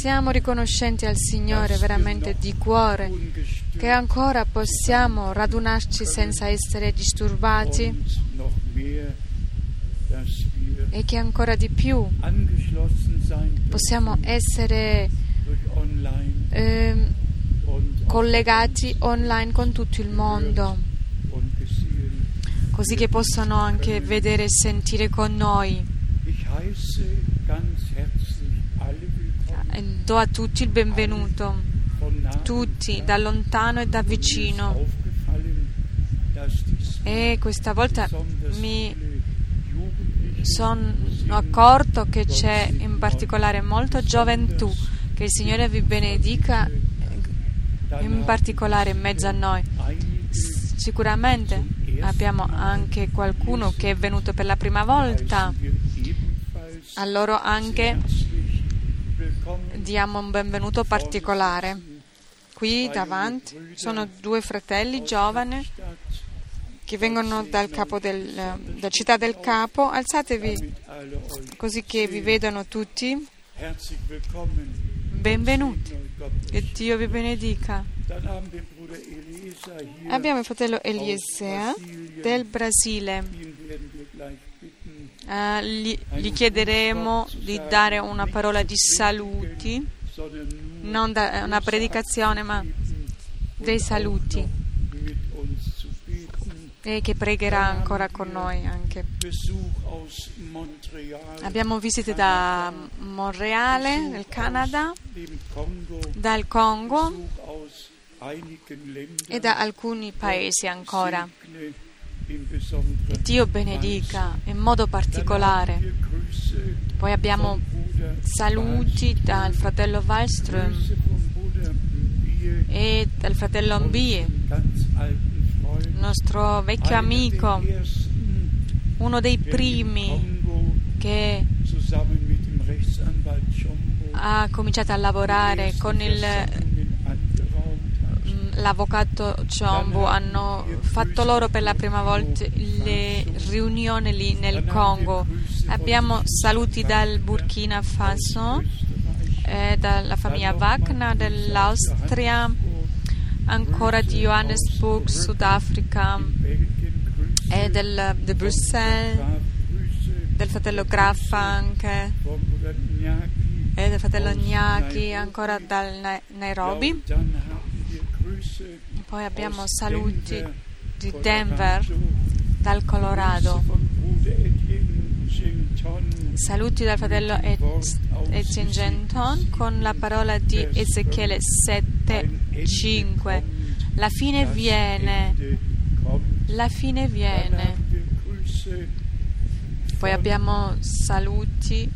Siamo riconoscenti al Signore veramente di cuore che ancora possiamo radunarci senza essere disturbati e che ancora di più possiamo essere eh, collegati online con tutto il mondo, così che possano anche vedere e sentire con noi. Do a tutti il benvenuto, tutti, da lontano e da vicino. E questa volta mi sono accorto che c'è in particolare molta gioventù. Che il Signore vi benedica in particolare in mezzo a noi. Sicuramente abbiamo anche qualcuno che è venuto per la prima volta. A loro anche diamo un benvenuto particolare. Qui davanti sono due fratelli giovani che vengono del, da città del capo. Alzatevi così che vi vedano tutti. Benvenuti. Che Dio vi benedica. Abbiamo il fratello Eliesea del Brasile. Uh, gli, gli, chiederemo di dare una parola di saluti, non da, una predicazione, ma dei saluti e che pregherà ancora con noi anche. Abbiamo visite da Montreale, nel Canada, dal Congo e da alcuni paesi ancora. Dio benedica in modo particolare. Poi abbiamo saluti dal fratello Wallström e dal fratello Mbie nostro vecchio amico, uno dei primi che ha cominciato a lavorare con il, l'avvocato Ciombo, hanno fatto loro per la prima volta le riunioni lì nel Congo. Abbiamo saluti dal Burkina Faso, eh, dalla famiglia Wagner dell'Austria ancora di Johannesburg, Sudafrica e del, di Bruxelles, del fratello Graffa anche e del fratello Gnaghi ancora dal Nairobi. Poi abbiamo saluti di Denver, dal Colorado. Saluti dal fratello Etienne Genton con la parola di Ezechiele 7:5. La fine viene, la fine viene. Poi abbiamo saluti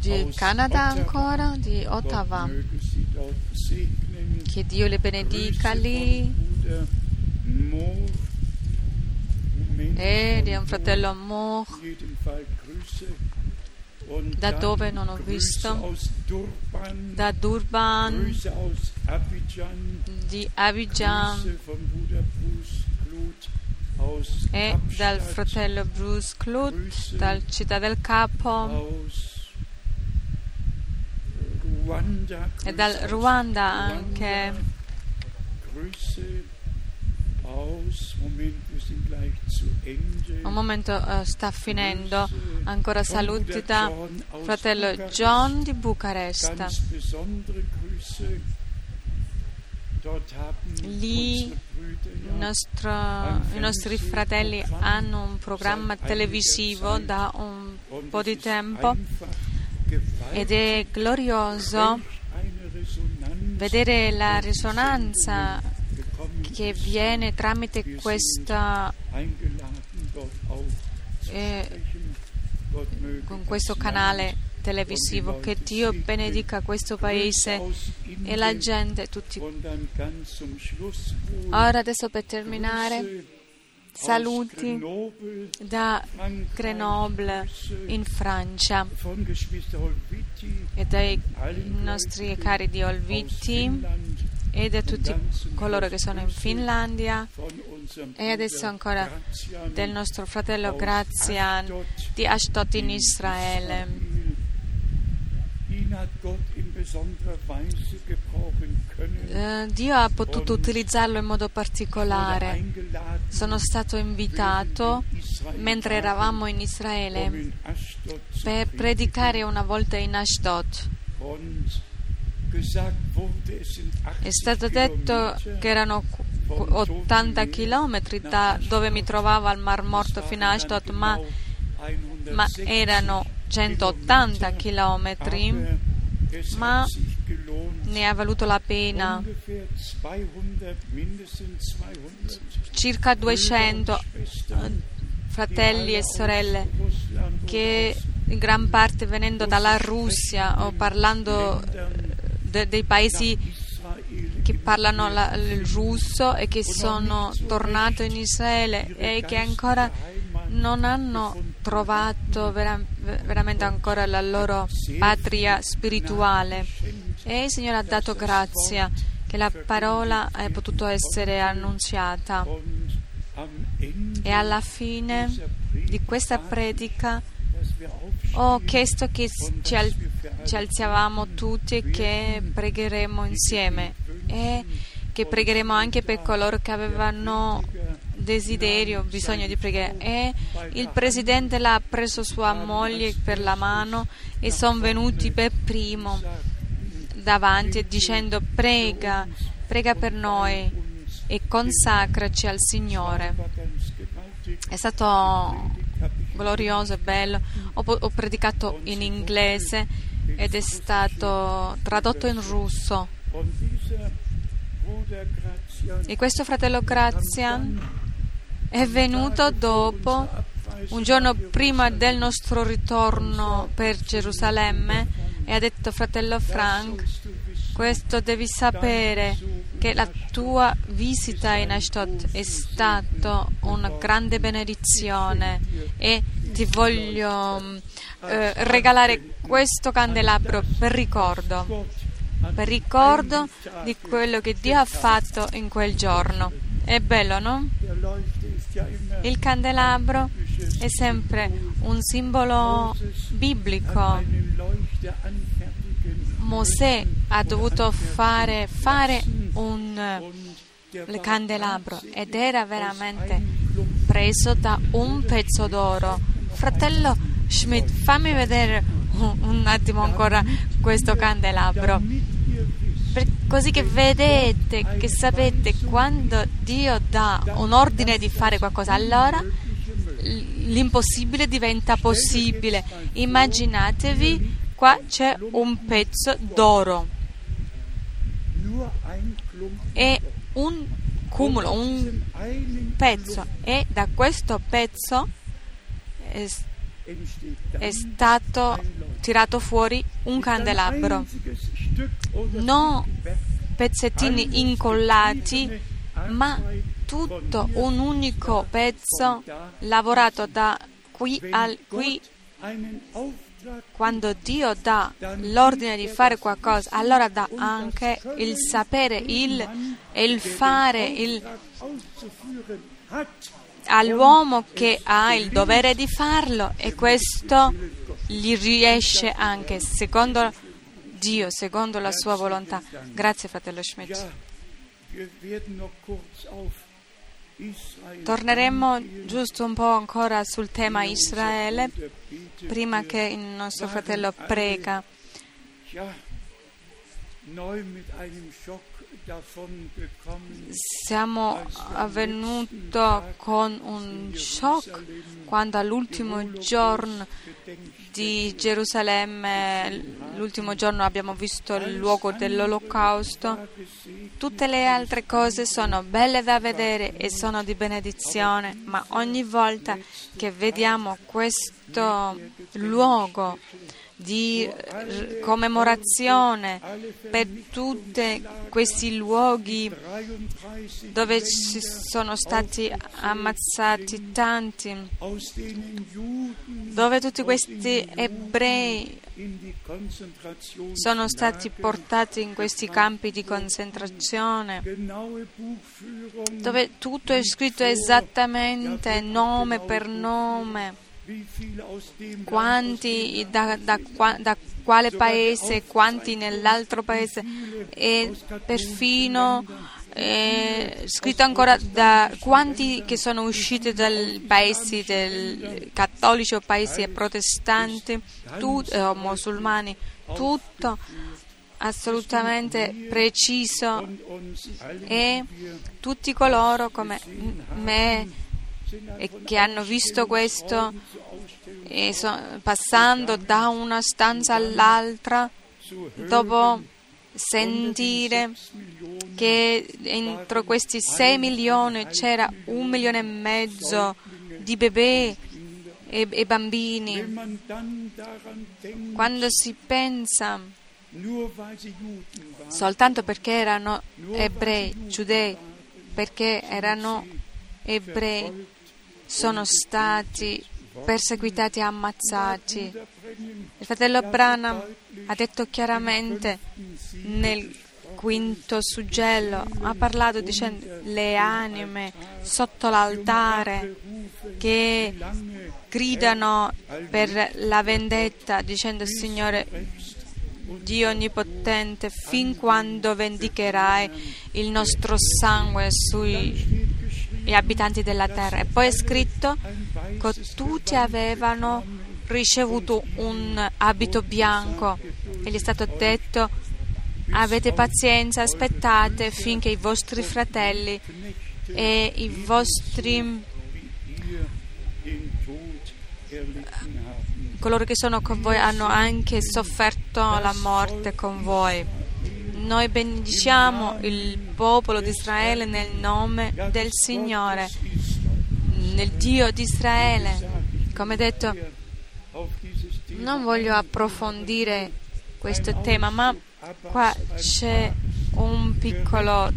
di Canada ancora, di Ottawa. Che Dio le benedica lì e di un fratello Amour da dove non ho visto. da Durban. Di Abidjan e dal fratello Bruce Clut dal Città del Capo. E dal Ruanda anche. Un momento uh, sta finendo. Ancora saluti da fratello John di Bucarest. Lì nostro, i nostri fratelli hanno un programma televisivo da un po' di tempo ed è glorioso vedere la risonanza che viene tramite questa eh, con questo canale televisivo. Che Dio benedica questo paese e la gente, tutti. Ora adesso per terminare saluti da Grenoble in Francia e dai nostri cari di Olvitti e da tutti coloro che sono in Finlandia E adesso ancora del nostro fratello Grazian di Ashdod in Israele. Eh, Dio ha potuto utilizzarlo in modo particolare. Sono stato invitato mentre eravamo in Israele per predicare una volta in Ashdod. È stato detto che erano 80 chilometri da dove mi trovavo al Mar Morto fino a Ashdod, ma, ma erano 180 chilometri, ma ne ha valuto la pena. Circa 200 fratelli e sorelle che in gran parte venendo dalla Russia o parlando de, dei paesi che parlano la, il russo e che sono tornati in Israele e che ancora non hanno trovato vera, veramente ancora la loro patria spirituale. E il Signore ha dato grazia che la parola è potuta essere annunziata. E alla fine di questa predica ho chiesto che ci, al- ci alziavamo tutti e che pregheremo insieme e che pregheremo anche per coloro che avevano desiderio, bisogno di pregare. E il presidente l'ha preso sua moglie per la mano e sono venuti per primo davanti dicendo prega, prega per noi e consacraci al Signore. È stato glorioso e bello. Ho, ho predicato in inglese ed è stato tradotto in russo. E questo fratello Grazian è venuto dopo, un giorno prima del nostro ritorno per Gerusalemme, e ha detto fratello Frank, questo devi sapere che la tua visita in Ashdod è stata una grande benedizione e ti voglio eh, regalare questo candelabro per ricordo, per ricordo di quello che Dio ha fatto in quel giorno. È bello, no? Il candelabro è sempre un simbolo biblico. Mosè ha dovuto fare, fare un candelabro ed era veramente preso da un pezzo d'oro. Fratello Schmidt, fammi vedere un attimo ancora questo candelabro. Per, così che vedete, che sapete quando Dio dà un ordine di fare qualcosa, allora l'impossibile diventa possibile. Immaginatevi, qua c'è un pezzo d'oro. È un cumulo, un pezzo e da questo pezzo è, stato tirato fuori un candelabro, non pezzettini incollati, ma tutto un unico pezzo lavorato da qui al qui. Quando Dio dà l'ordine di fare qualcosa, allora dà anche il sapere, il, il fare, il, all'uomo che ha il dovere di farlo e questo gli riesce anche secondo Dio, secondo la sua volontà. Grazie fratello Schmidt. Torneremo giusto un po' ancora sul tema Israele prima che il nostro fratello prega. Siamo avvenuti con un shock quando all'ultimo giorno di Gerusalemme, l'ultimo giorno abbiamo visto il luogo dell'olocausto. Tutte le altre cose sono belle da vedere e sono di benedizione, ma ogni volta che vediamo questo luogo di commemorazione per tutti questi luoghi dove ci sono stati ammazzati tanti, dove tutti questi ebrei sono stati portati in questi campi di concentrazione dove tutto è scritto esattamente nome per nome quanti da, da, da, quale paese, quanti nell'altro paese. E perfino eh, scritto ancora da quanti che sono usciti dai paesi del, cattolici o paesi protestanti tu, eh, o musulmani, tutto assolutamente preciso. E tutti coloro come me che hanno visto questo so, passando da una stanza all'altra dopo sentire che entro questi 6 milioni c'era un milione e mezzo di bebè e, e bambini. Quando si pensa soltanto perché erano ebrei, giudei, perché erano ebrei, sono stati perseguitati e ammazzati. Il fratello Branham ha detto chiaramente nel quinto suggello, ha parlato dicendo le anime sotto l'altare che gridano per la vendetta dicendo Signore Dio Onnipotente, fin quando vendicherai il nostro sangue sui gli abitanti della terra. E poi è scritto che tutti avevano ricevuto un abito bianco e gli è stato detto avete pazienza, aspettate finché i vostri fratelli e i vostri coloro che sono con voi hanno anche sofferto la morte con voi. Noi benediciamo il popolo di Israele nel nome del Signore, nel Dio di Israele. Come detto, non voglio approfondire questo tema, ma qua c'è un piccolo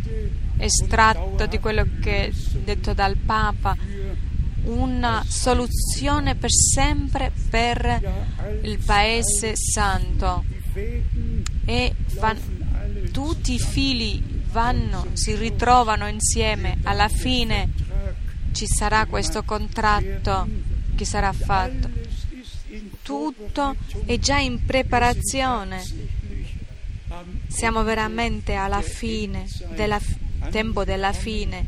estratto di quello che è detto dal Papa, una soluzione per sempre per il Paese Santo. E fan, tutti i fili vanno, si ritrovano insieme, alla fine ci sarà questo contratto che sarà fatto. Tutto è già in preparazione. Siamo veramente alla fine, del tempo della fine.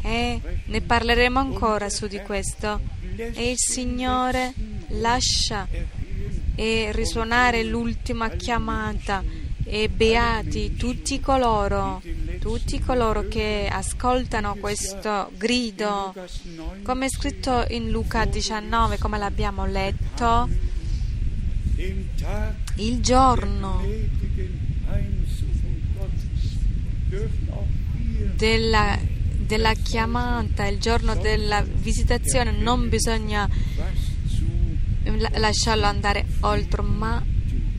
E ne parleremo ancora su di questo. E il Signore lascia e risuonare l'ultima chiamata. E beati tutti coloro, tutti coloro che ascoltano questo grido, come è scritto in Luca 19, come l'abbiamo letto, il giorno della, della chiamata, il giorno della visitazione non bisogna lasciarlo andare oltre, ma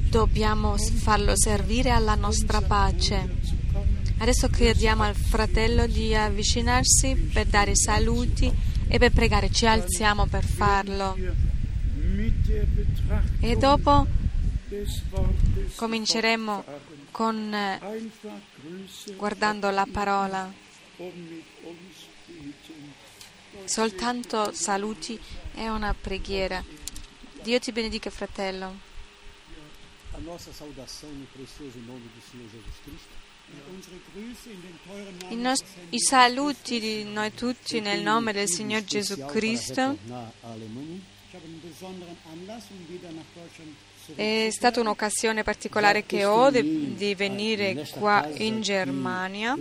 dobbiamo farlo servire alla nostra pace. Adesso chiediamo al fratello di avvicinarsi per dare saluti e per pregare. Ci alziamo per farlo. E dopo cominceremo con guardando la parola. Soltanto saluti e una preghiera. Dio ti benedica, fratello. I, nos- I saluti di noi tutti nel nome del Signore Gesù Cristo. È stata un'occasione particolare che ho di, di venire qua in Germania.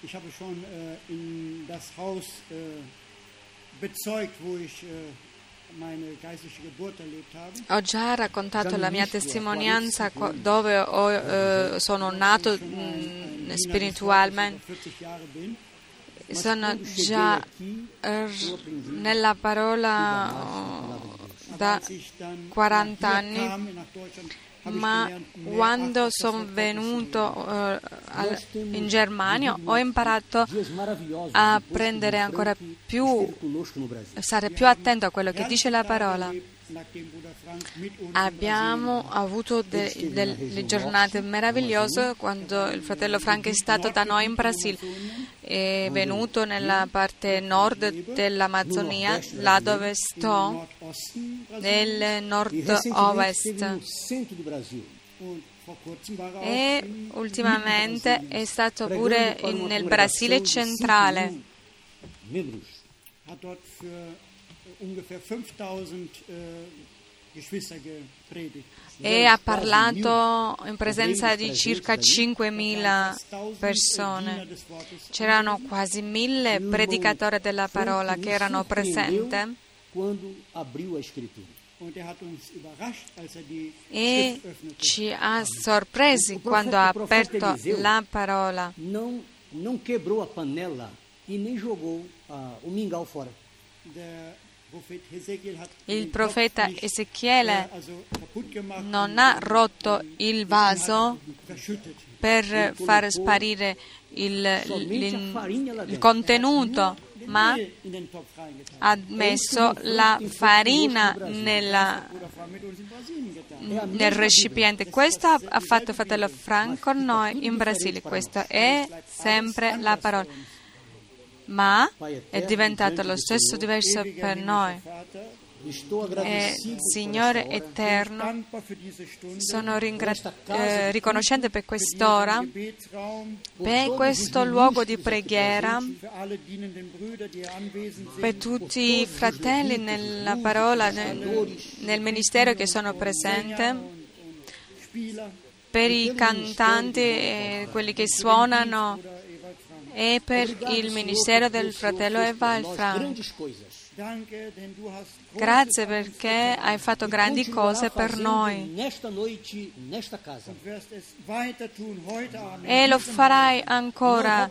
Ich habe schon äh, in das Haus bezeugt, wo ich äh, ho già raccontato la mia testimonianza dove ho, eh, sono nato mh, spiritualmente. Sono già eh, nella parola oh, da 40 anni ma quando sono venuto eh, in Germania ho imparato a prendere ancora più, stare più attento a quello che dice la parola. Abbiamo avuto de- delle giornate meravigliose quando il fratello Frank è stato da noi in Brasile. È venuto nella parte nord dell'Amazzonia, là dove sto, nel nord-ovest. E im ultimamente è stato pure in- nel Brasile de centrale. 5 mil Membros. hat dort für äh, ungefähr 5000 äh, Geschwister gepredigt. e ha parlato in presenza di circa 5.000 persone. C'erano quasi mille predicatori della parola che erano presenti er er e ci ha sorpresi quando ha aperto la parola. Não quebrou a panela e nem jogou ah, o mingau fora. Il profeta Ezechiele äh, non ha rotto il vaso per far sparire il, il- contenuto, ma Topf reingetan. ha messo la farina nella- Brasilien getan. nel recipiente. Questo ha fatto fratello Frank con noi in Brasile. Questa è sempre la parola. Ma è diventato lo stesso diverso per noi. E Signore eterno, sono ringra- eh, riconoscente per quest'ora, per questo luogo di preghiera, per tutti i fratelli nella parola, nel, nel ministero che sono presenti, per i cantanti, e quelli che suonano. E per il ministero del fratello Eval Frank. Grazie perché hai fatto grandi cose per noi. e lo farai ancora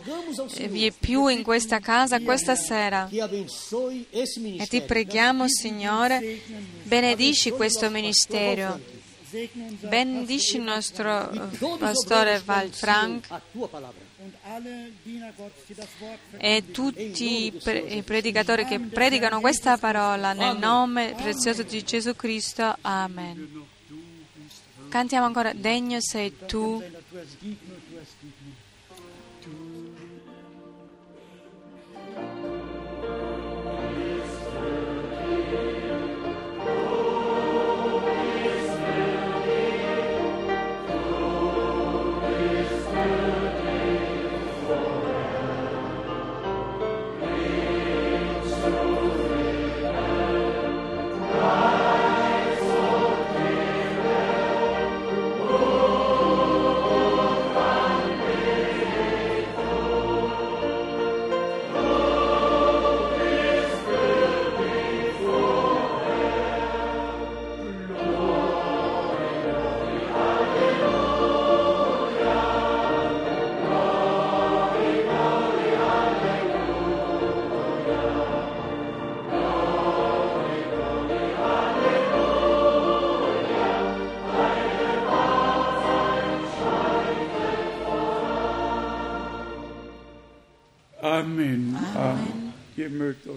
vie più in questa casa questa sera. E ti preghiamo, Signore, benedici questo ministero, benedici il nostro pastore Val Frank E tutti i predicatori che predicano questa parola nel nome prezioso di Gesù Cristo. Amen. Cantiamo ancora, degno sei tu.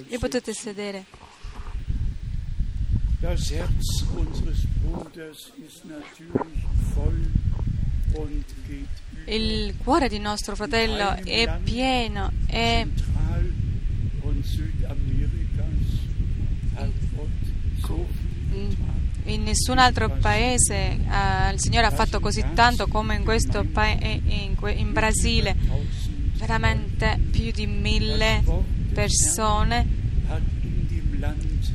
Vi potete sedere. Il cuore di nostro fratello è pieno e getan. in nessun altro paese eh, il Signore ha fatto così tanto come in questo paese, in, in Brasile. Veramente più di mille persone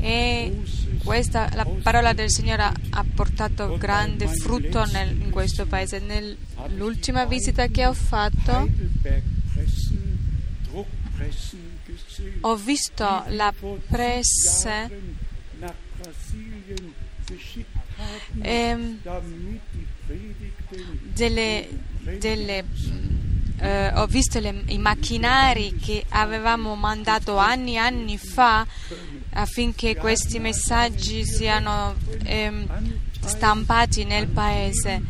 e questa, la parola del Signore ha- portato grande frutto nel- in questo paese. Nell'ultima visita che ho fatto ho visto la presse Predigten delle, delle, eh, ho visto le- i macchinari che avevamo mandato anni e anni fa affinché questi messaggi siano ehm, stampati nel paese.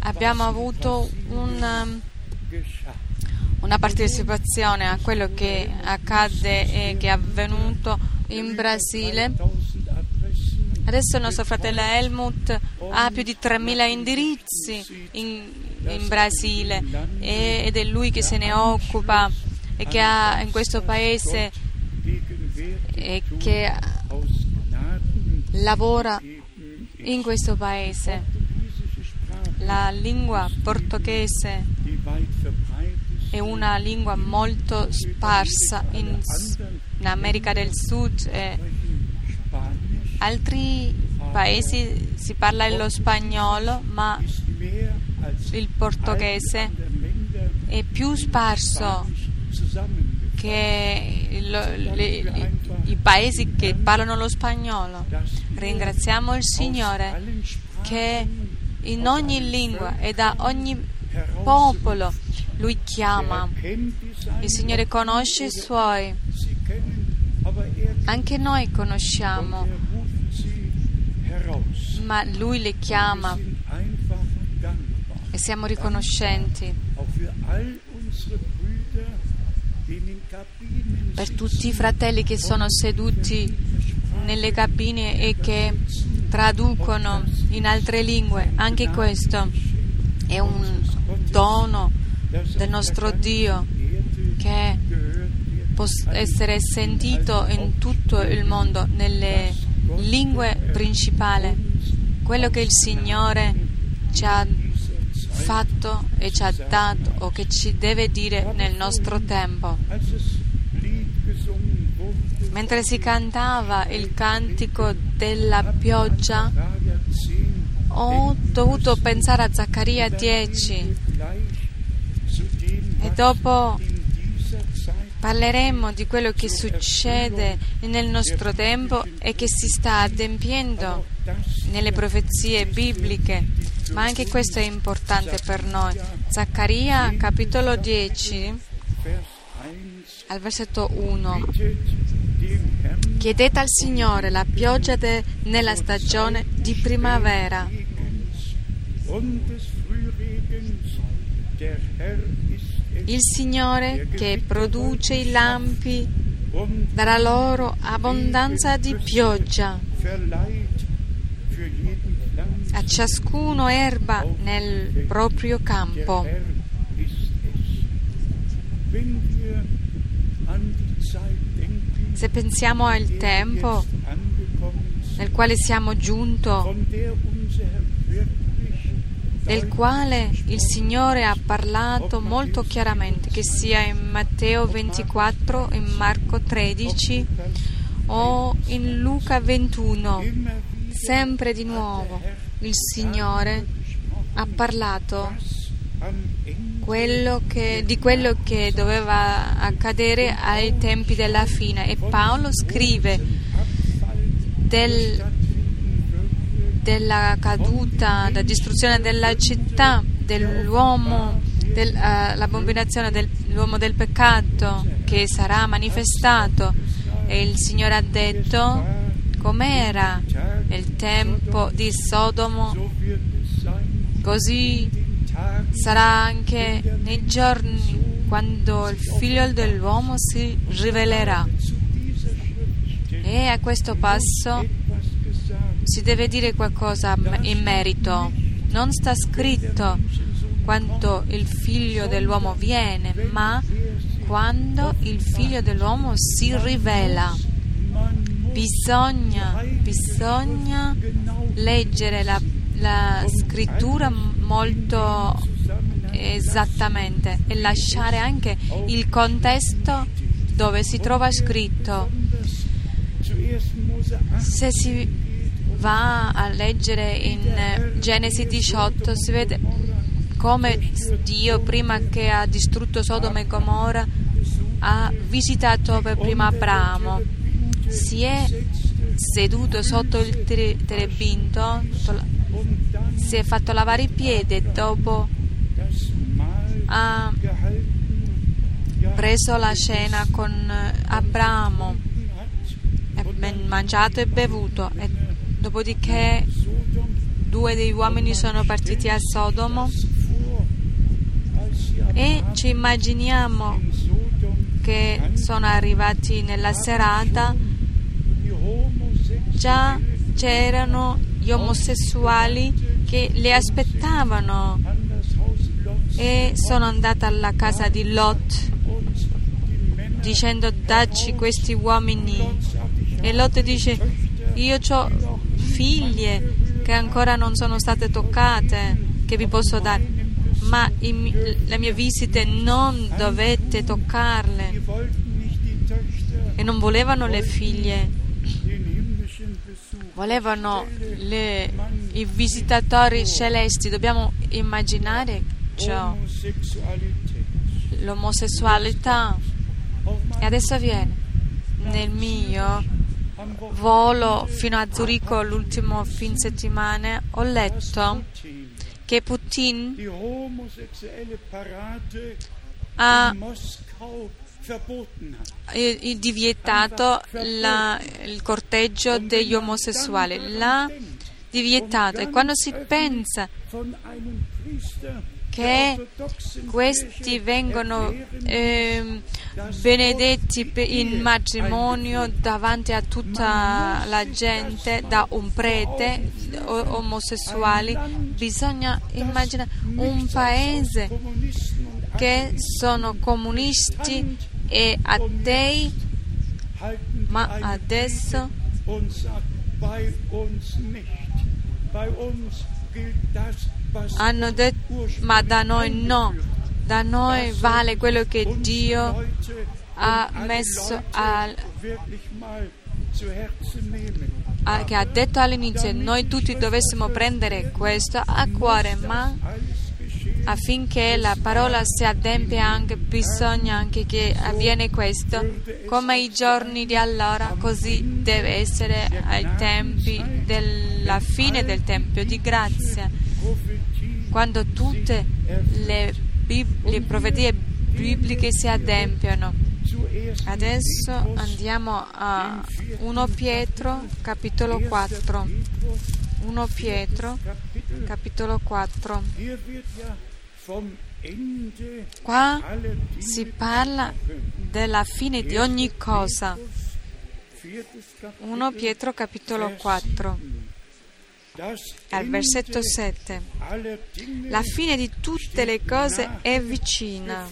Abbiamo avuto un, una partecipazione a quello che accadde e che è avvenuto in Brasile. 1000 Adressen Adesso il nostro fratello Helmut ha più di 3.000 indirizzi in, in Brasile ed è lui che se ne occupa e che ha in questo paese e che lavora in questo paese. La lingua portoghese è una lingua molto sparsa in, in America del Sud e altri paesi si parla lo spagnolo, ma il portoghese è più sparso che lo- le- i, paesi che parlano lo spagnolo. Ringraziamo il Signore che in ogni lingua e da ogni popolo Lui chiama. Il Signore conosce i Suoi. Anche noi conosciamo, ma Lui le chiama den Kabinen per tutti i fratelli che sono seduti nelle cabine e che traducono in altre lingue. Anche questo è un dono del nostro Dio che può essere sentito in tutto il mondo, nelle lingue principali. Quello che il Signore ci ha fatto e ci ha dato o che ci deve dire nel nostro tempo. Mentre si cantava il cantico della pioggia, Raya 10, ho dovuto pensare a Zaccaria 10 gleich zu dem, e dopo parleremo di quello che succede nel nostro tempo e che si sta adempiendo nelle profezie bibliche, ma anche questo è importante per noi. Zaccaria capitolo 10 Vers 1 al versetto 1. bittet dem Herrn Chiedete al Signore la pioggia de- nella stagione di primavera Il Signore che produce i lampi darà loro abbondanza di pioggia, a ciascuno erba nel proprio campo. Se pensiamo al tempo nel quale siamo wirklich del quale il Signore ha parlato molto chiaramente, che sia in Matteo 24, in Marco 13 o in Luca 21, immer wieder sempre di nuovo il Signore ha parlato quello che- di quello che doveva accadere ai tempi della fine. E Paolo scrive del- della caduta, della distruzione della città, dell'uomo, dell'abominazione dell'uomo del peccato che sarà manifestato. E il Signore ha detto com'era il tempo di Sodomo, così sarà anche nei giorni quando il figlio dell'uomo si rivelerà. E a questo passo si deve dire qualcosa in merito. Non sta scritto quando il figlio dell'uomo viene, ma quando il figlio dell'uomo si rivela. Bisogna, bisogna leggere la, la scrittura molto esattamente e lasciare anche il contesto dove si trova scritto. zuerst Mose 8 Se si va a leggere in Genesi 18 si vede come Dio prima che ha distrutto Sodoma e Gomorra ha visitato per prima Abramo si è seduto sotto il tere- terebinto si è fatto lavare i piedi e dopo ha preso la cena con eh, Abramo. Ben- mangiato e bevuto e dopodiché due dei uomini sono partiti a Sodomo. E ci immaginiamo che sono arrivati nella serata, già c'erano gli omosessuali che le aspettavano e sono andata alla casa di Lot dicendo dacci questi uomini. E Lot dice io ho figlie che ancora non sono state toccate che vi posso dare ma i le mie visite non dovete toccarle. E non volevano le figlie volevano le- i visitatori celesti. Dobbiamo immaginare ciò. L'omosessualità. E adesso avviene nel mio volo fino a Zurigo l'ultimo fin settimana ho letto che Putin ha eh, eh, divietato la- il corteggio degli omosessuali, l'ha divietato. E quando si pensa che questi vengono ehm, benedetti in matrimonio davanti a tutta la gente da un prete omosessuali, bisogna immaginare un paese che sono comunisti e atei, ma adesso hanno detto ma da noi no, da noi vale quello che Dio ha messo al, che ha detto all'inizio noi tutti dovessimo prendere questo a cuore, ma. Affinché la parola si adempia anche bisogna anche che avviene questo come ai giorni di allora così deve essere ai tempi della fine del tempio di grazia. Quando tutte le, bib- le profezie bibliche si adempiono adesso andiamo a 1 Pietro capitolo 4 1 Pietro capitolo 4 Qua si parla della fine di ogni cosa. Viertes Kapitel, 1 Pietro capitolo 4 das al versetto 7 aller Dinge la fine di tutte le cose è vicina.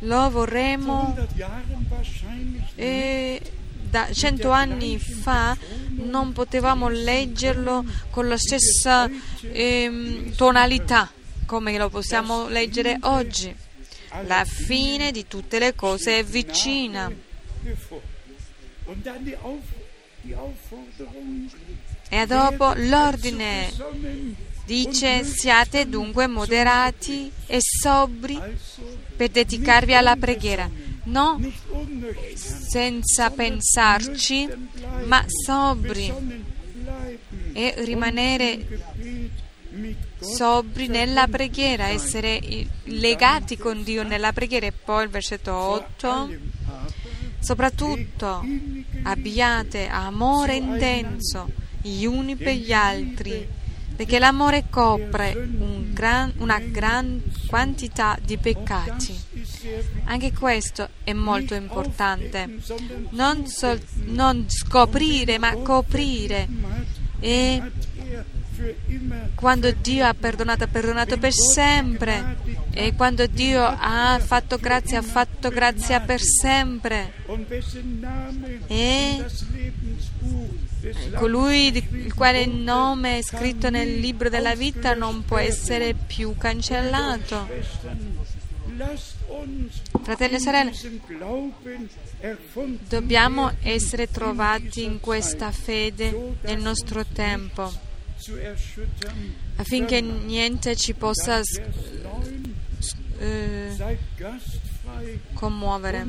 Lo vor vorremmo 100 Jahren wahrscheinlich nicht e da cento anni fa non potevamo leggerlo con la stessa ehm, tonalità come lo possiamo leggere oggi. La fine di tutte le cose è vicina. E dopo l'ordine dice siate dunque moderati e sobri per dedicarvi alla preghiera, unnüchtern, senza pensarci, ma sobri e rimanere sobri nella preghiera, essere legati con Dio nella preghiera. E poi il versetto 8, allem aber soprattutto abbiate amore intenso gli uni per gli altri, perché l'amore copre un gran- una gran quantità di peccati. Anche questo è molto importante. Non, sol- non scoprire, ma coprire. E quando Dio ha perdonato, ha perdonato per sempre. E quando Dio ha fatto grazia, ha fatto grazia per sempre. E colui il quale nome è scritto nel libro della vita non può essere più cancellato. Fratelli e sorelle, Dobbiamo essere trovati in questa fede nel nostro tempo, affinché niente ci possa s- Vers 9, eh, commuovere.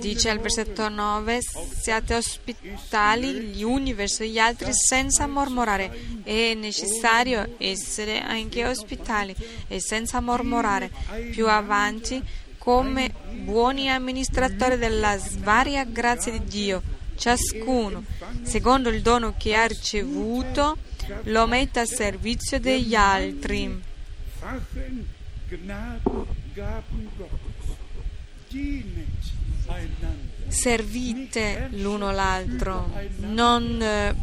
Dice al versetto Murren. 9, siate ospitali gli uni verso gli altri senza mormorare. È necessario essere anche ospitali e senza mormorare. Più avanti, come buoni amministratori della svaria grazia di Dio, ciascuno, secondo il dono che ha ricevuto, lo metta a servizio degli altri. fachen Gnadengaben Gottes. Einander, Servite l'uno l'altro, non eh,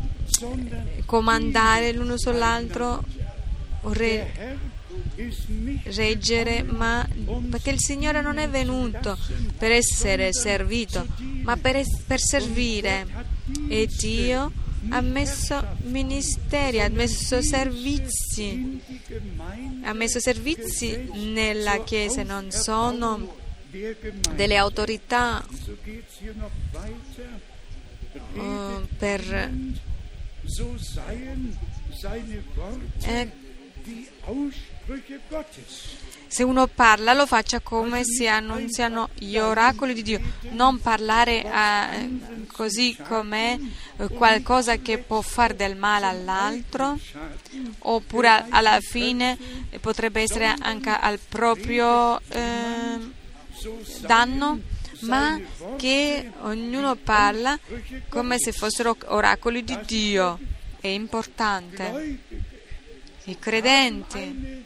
comandare l'uno sull'altro re- reggere, ma perché il Signore non è venuto per essere servito, ma per, per servire. E Dio ha messo ministeri, ha messo servizi, ha messo servizi nella Chiesa, non sono. Delle autorità eh, per eh, se uno parla lo faccia come si annunziano gli oracoli di Dio, non parlare eh, così come eh, qualcosa che può fare del male all'altro, oppure a- alla fine potrebbe essere anche al proprio eh, danno, ma che ognuno parla come se fossero oracoli di Dio. È importante. I credenti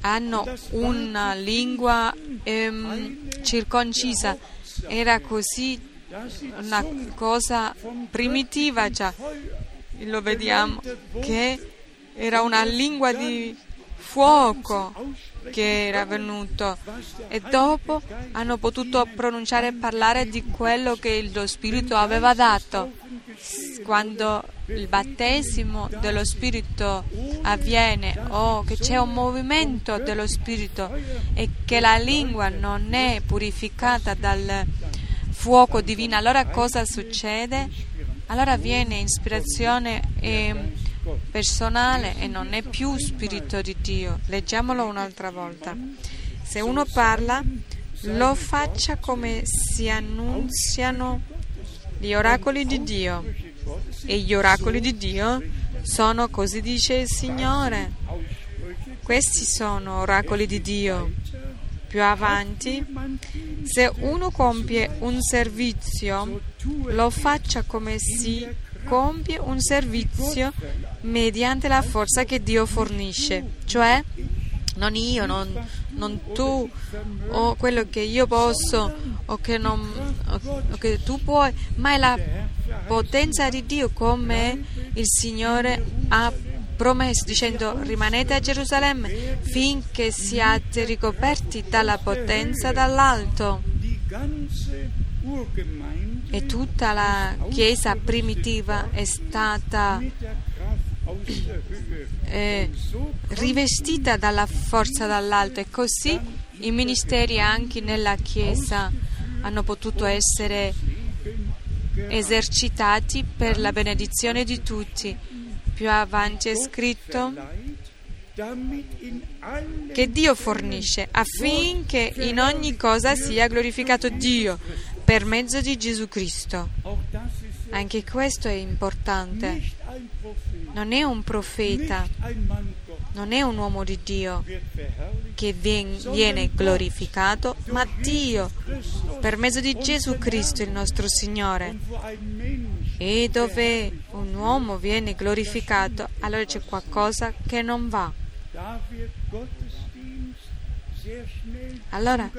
hanno una lingua ehm, circoncisa. Era così una cosa primitiva già. Lo vediamo che era una lingua di fuoco che era venuto e dopo hanno potuto pronunciare e parlare di quello che lo Spirito aveva dato. Quando il battesimo dello Spirito avviene o che c'è un movimento dello Spirito e che la lingua non è purificata dal fuoco divino, allora cosa succede? Allora viene ispirazione eh, personale e non è più spirito di Dio. Leggiamolo un'altra volta. Se uno parla, lo faccia come si annunziano gli oracoli di Dio. E gli oracoli di Dio sono così dice il Signore. Questi sono oracoli di Dio. Più avanti, se uno compie un servizio, lo faccia come si compie un servizio mediante la forza che Dio fornisce, cioè non io, non, non tu, o quello che io posso, o che, non, o- che tu puoi, ma è la potenza di Dio come il Signore ha promesso, dicendo rimanete a Gerusalemme finché siate ricoperti dalla potenza dall'alto. E tutta la Chiesa primitiva è stata eh, rivestita dalla forza dall'alto e così i ministeri anche nella Chiesa hanno potuto essere esercitati per la benedizione di tutti. Più avanti è scritto che Dio fornisce affinché in ogni cosa sia glorificato Dio per mezzo di Gesù Cristo. Anche questo è importante. Non è un profeta, non è un uomo di Dio che vien- viene glorificato, ma Dio per mezzo di Gesù Cristo il nostro Signore. E dove un uomo viene glorificato, allora c'è qualcosa che non va. Allora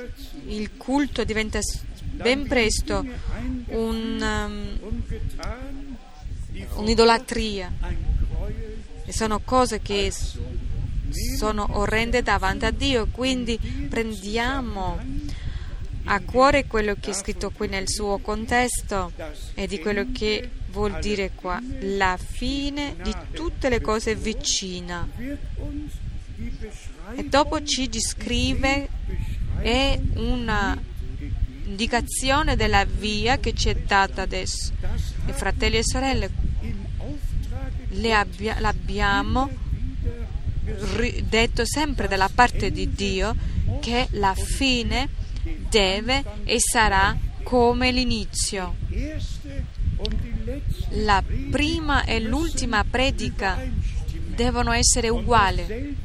il culto diventa ben presto un, um, un'idolatria e sono cose che sono orrende davanti a Dio, quindi prendiamo a cuore quello che è scritto qui nel suo contesto e di quello che vuol dire qua. La fine di tutte le cose vicina. E dopo ci descrive è una indicazione della via che ci è data adesso. E fratelli e sorelle, abbia- l'abbiamo ri- detto sempre dalla parte di Dio che la fine deve e sarà come l'inizio. La prima e l'ultima predica devono essere uguali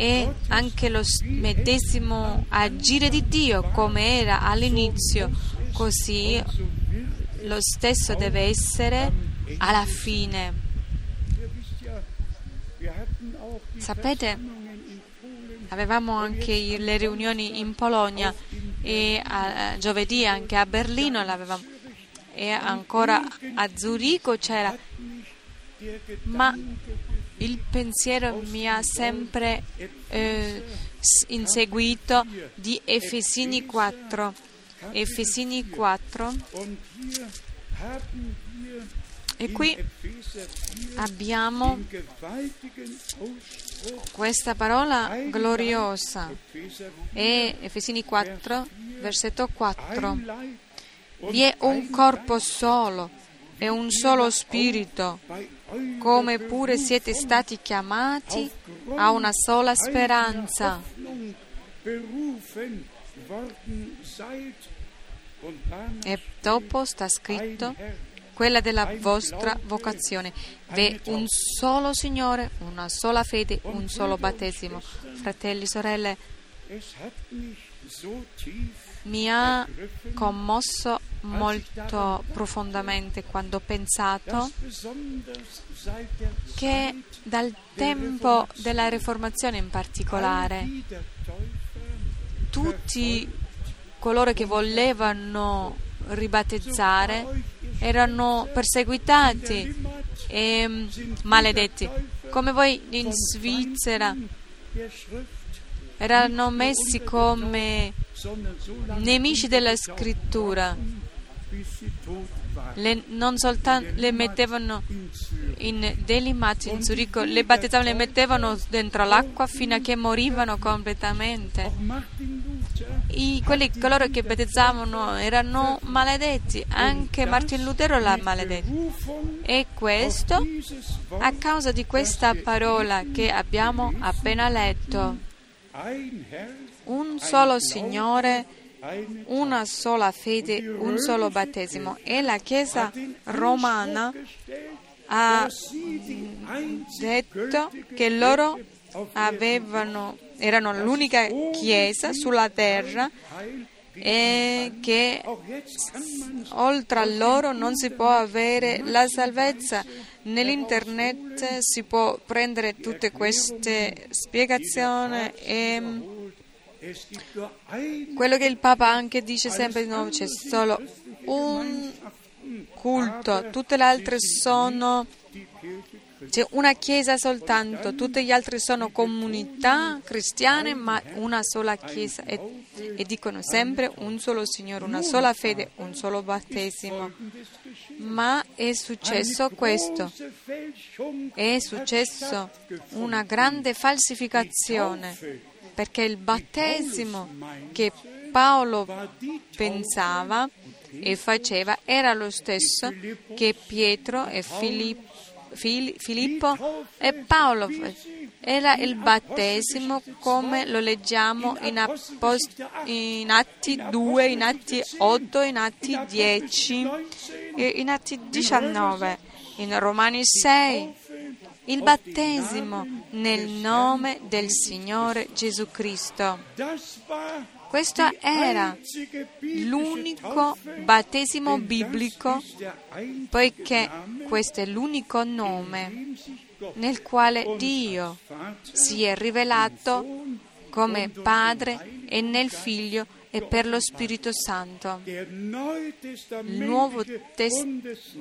e anche lo medesimo agire di Dio come era all'inizio, Così lo stesso deve essere alla fine. Sapete, avevamo anche le riunioni in Polonia e a, giovedì anche a Berlino l'avevamo e ancora a Zurigo c'era, ma il pensiero mi ha sempre eh, inseguito di Efesini 4. Efesini 4 Und hier haben wir e qui Epheser 4 abbiamo questa parola gloriosa. E Efesini 4, versetto 4. ein Leib und Vi è un corpo solo e un solo spirito, come pure siete stati chiamati a una sola speranza. E dopo sta scritto quella della vostra vocazione. V'è un solo Signore, una sola fede, un solo battesimo. Fratelli, sorelle, mi ha commosso molto profondamente quando ho pensato che dal tempo della Riformazione in particolare tutti coloro che volevano ribattezzare erano perseguitati e maledetti. Come voi in Svizzera erano messi come nemici della scrittura. Le, non soltanto le mettevano In Zürich. in Zurigo, le battezzavano, le mettevano dentro l'acqua fino a che morivano completamente. I, quelli, coloro che battezzavano erano maledetti, anche Martin Lutero l'ha maledetto. E questo a causa di questa parola che abbiamo appena letto. Un solo Signore, una sola fede, un solo battesimo. E la Chiesa romana ha detto che loro avevano, erano l'unica Chiesa sulla terra e che oltre a loro non si può avere la salvezza. Nell'internet si può prendere tutte queste spiegazioni e quello che il Papa anche dice sempre di nuovo c'è solo un culto, tutte le altre sono. C'è una chiesa soltanto, tutte le altre sono comunità cristiane, ma una sola chiesa e, e dicono sempre un solo Signore, una sola fede, un solo battesimo. Ma è successo questo, è successo una grande falsificazione, perché il battesimo che Paolo pensava e faceva era lo stesso che Pietro e Filippo Fili- Filippo e Paolo era il battesimo come lo leggiamo in, Appost- in Atti 2, in Atti 8, in Atti 10, e in Atti 19, in Romani 6. Il battesimo nel nome del Signore Gesù Cristo. Questo era l'unico battesimo biblico poiché questo è l'unico nome nel quale Dio si è rivelato come Padre e nel Figlio e per lo Spirito Santo. Il Nuovo Tes-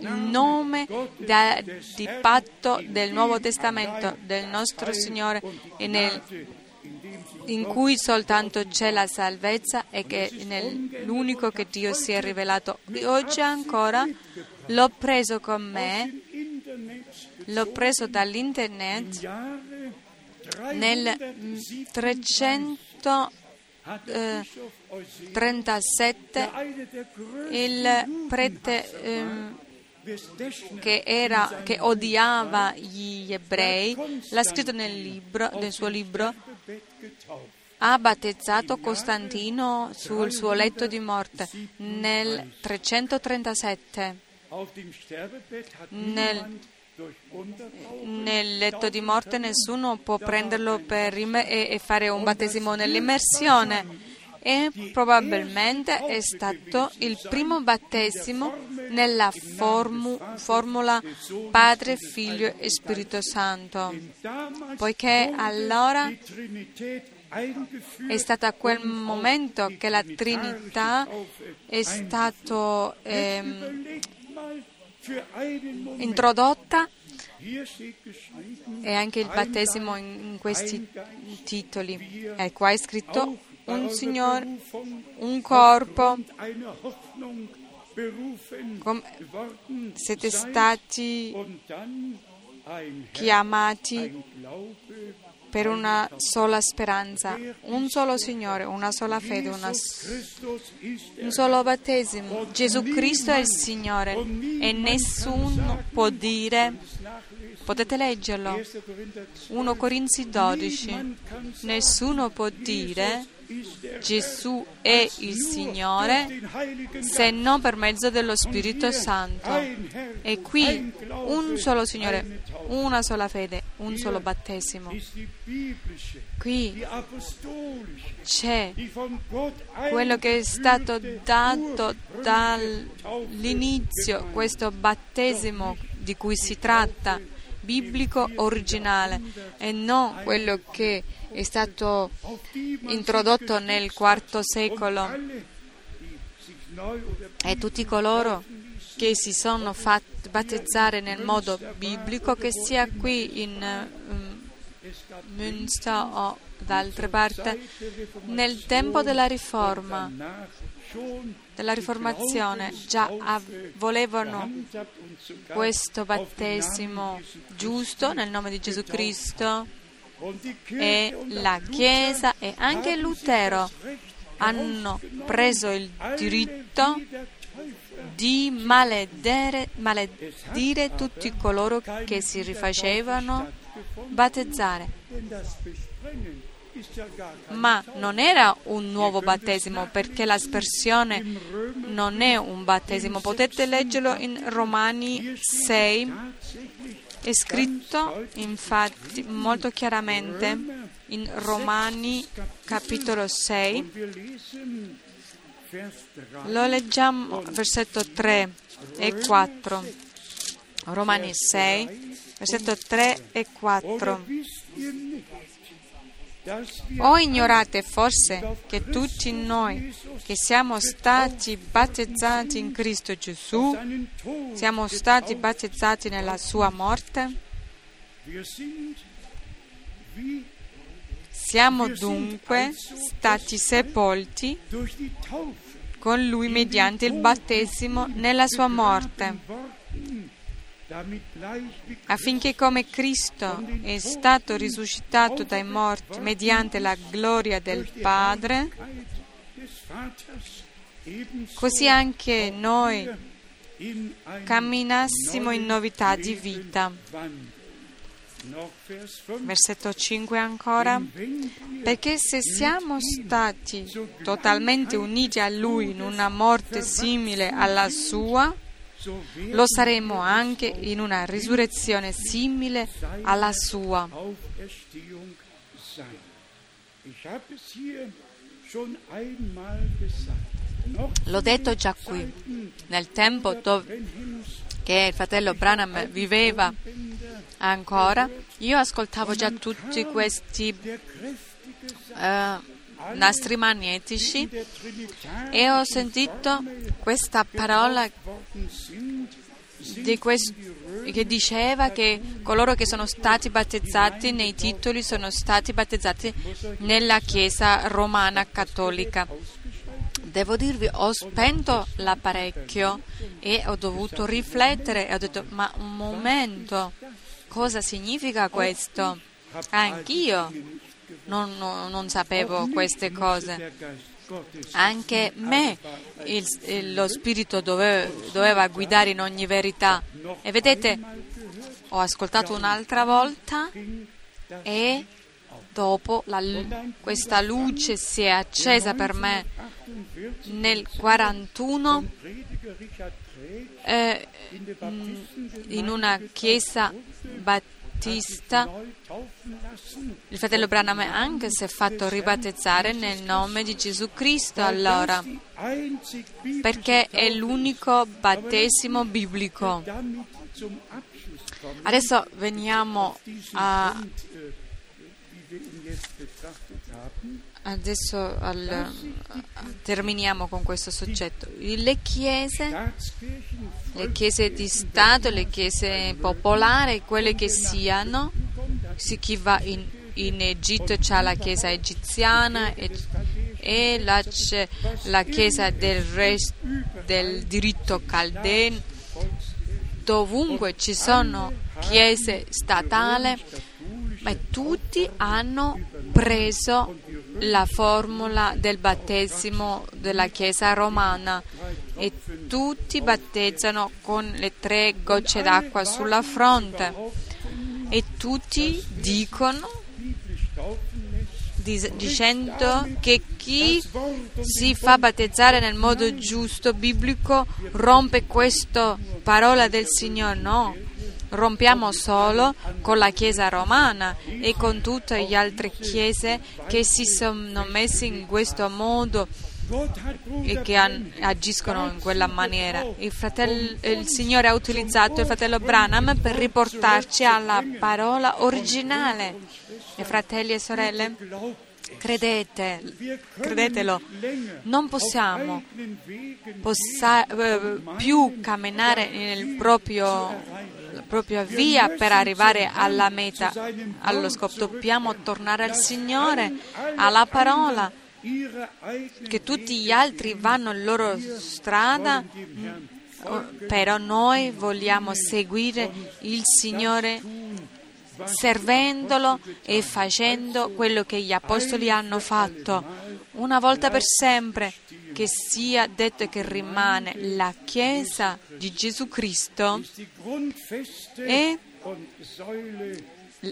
nome da- di patto del Nuovo Testamento del nostro Signore e nel- in cui soltanto c'è la salvezza e che è nell'unico che Dio si è rivelato. Oggi ancora l'ho preso con me, l'ho preso dall'internet nel mm, 337 hat der Bischof Eusebius, der einer der größten il prete Westdeschner che, era, che odiava gli ebrei, l'ha scritto nel, libro, nel suo libro. Ha battezzato Costantino sul suo letto di morte nel 337. Auf dem Sterbebett hat Nel- Nel letto di morte nessuno può prenderlo per e, e fare un battesimo nell'immersione. E probabilmente è stato il primo battesimo nella formu- formula Padre, Figlio e Spirito Santo, poiché allora è stato a quel momento che la Trinità è stata ehm, introdotta e anche il battesimo in questi titoli. E qua è scritto un Signore, un corpo, siete stati chiamati per una sola speranza, un solo Signore, una sola fede, una, un solo battesimo. Gesù Cristo è il Signore e nessuno può dire, potete leggerlo, 1 Corinzi 12, nessuno può dire Gesù è il Signore se non per mezzo dello Spirito Santo. E qui un solo Signore, una sola fede, un solo battesimo. Qui c'è quello che è stato dato dall'inizio, questo battesimo di cui si tratta, biblico originale, e non quello che è stato introdotto nel IV secolo e tutti coloro che si sono fatti battezzare nel modo biblico, che sia qui in um, Münster o da altre parti, nel tempo della riforma, della riformazione, già volevano questo battesimo giusto nel nome di Gesù Cristo e la Chiesa e anche Lutero hanno preso il diritto di maledire, tutti coloro che si rifacevano battezzare. Ma non era un nuovo battesimo perché l'aspersione non è un battesimo. Potete leggerlo in Romani 6 è scritto infatti molto chiaramente in Romani capitolo 6. Lo leggiamo versetto 3 e 4. Romani 6, versetto 3 e 4. O ignorate forse che tutti noi che siamo stati battezzati in Cristo Gesù siamo stati battezzati nella sua morte? Siamo dunque stati sepolti con lui mediante il battesimo nella sua morte affinché come Cristo è stato risuscitato dai morti mediante la gloria del Padre, così anche noi camminassimo in novità di vita. Versetto 5 ancora, perché se siamo stati totalmente uniti a Lui in una morte simile alla sua, lo saremo anche in una risurrezione simile alla sua. L'ho detto già qui, nel tempo dove, che il fratello Branham viveva ancora, io ascoltavo già tutti questi uh, nastri magnetici e ho sentito questa parola questo, che diceva che coloro che sono stati battezzati nei titoli sono stati battezzati nella Chiesa romana cattolica. Devo dirvi, ho spento l'apparecchio e ho dovuto riflettere e ho detto, ma un momento, cosa significa questo? Anch'io non, non, non sapevo queste cose. Anche me il, lo Spirito doveva, doveva guidare in ogni verità. E vedete, ho ascoltato un'altra volta e dopo la, questa luce si è accesa per me nel 41 eh, in una chiesa battista Battista, il fratello Branham anche si è fatto ribattezzare nel nome di Gesù Cristo allora, perché è l'unico battesimo biblico. Adesso veniamo a Adesso al, terminiamo con questo soggetto. Le chiese, le chiese di Stato, le chiese popolari, quelle che siano, chi va in, in Egitto c'è la chiesa egiziana e, e la, c'è la chiesa del, rest, del diritto caldeo, dovunque ci sono chiese statali, ma tutti hanno preso la formula del battesimo della Chiesa romana e tutti battezzano con le tre gocce d'acqua sulla fronte. E tutti dicono dicendo che chi si fa battezzare nel modo giusto biblico rompe questa parola del Signore? No rompiamo solo con la Chiesa romana e con tutte le altre chiese che si sono messe in questo modo e che agiscono in quella maniera. Il, fratello, il, Signore ha utilizzato il fratello Branham per riportarci alla parola originale. E fratelli e sorelle, credete, credetelo, non possiamo possa, eh, più camminare nel proprio propria via per arrivare alla meta, allo scopo. Dobbiamo tornare al Signore, alla parola, che tutti gli altri vanno la loro strada, però noi vogliamo seguire il Signore servendolo e facendo quello che gli apostoli hanno fatto, una volta per sempre, che sia detto e che rimane la Chiesa di Gesù Cristo e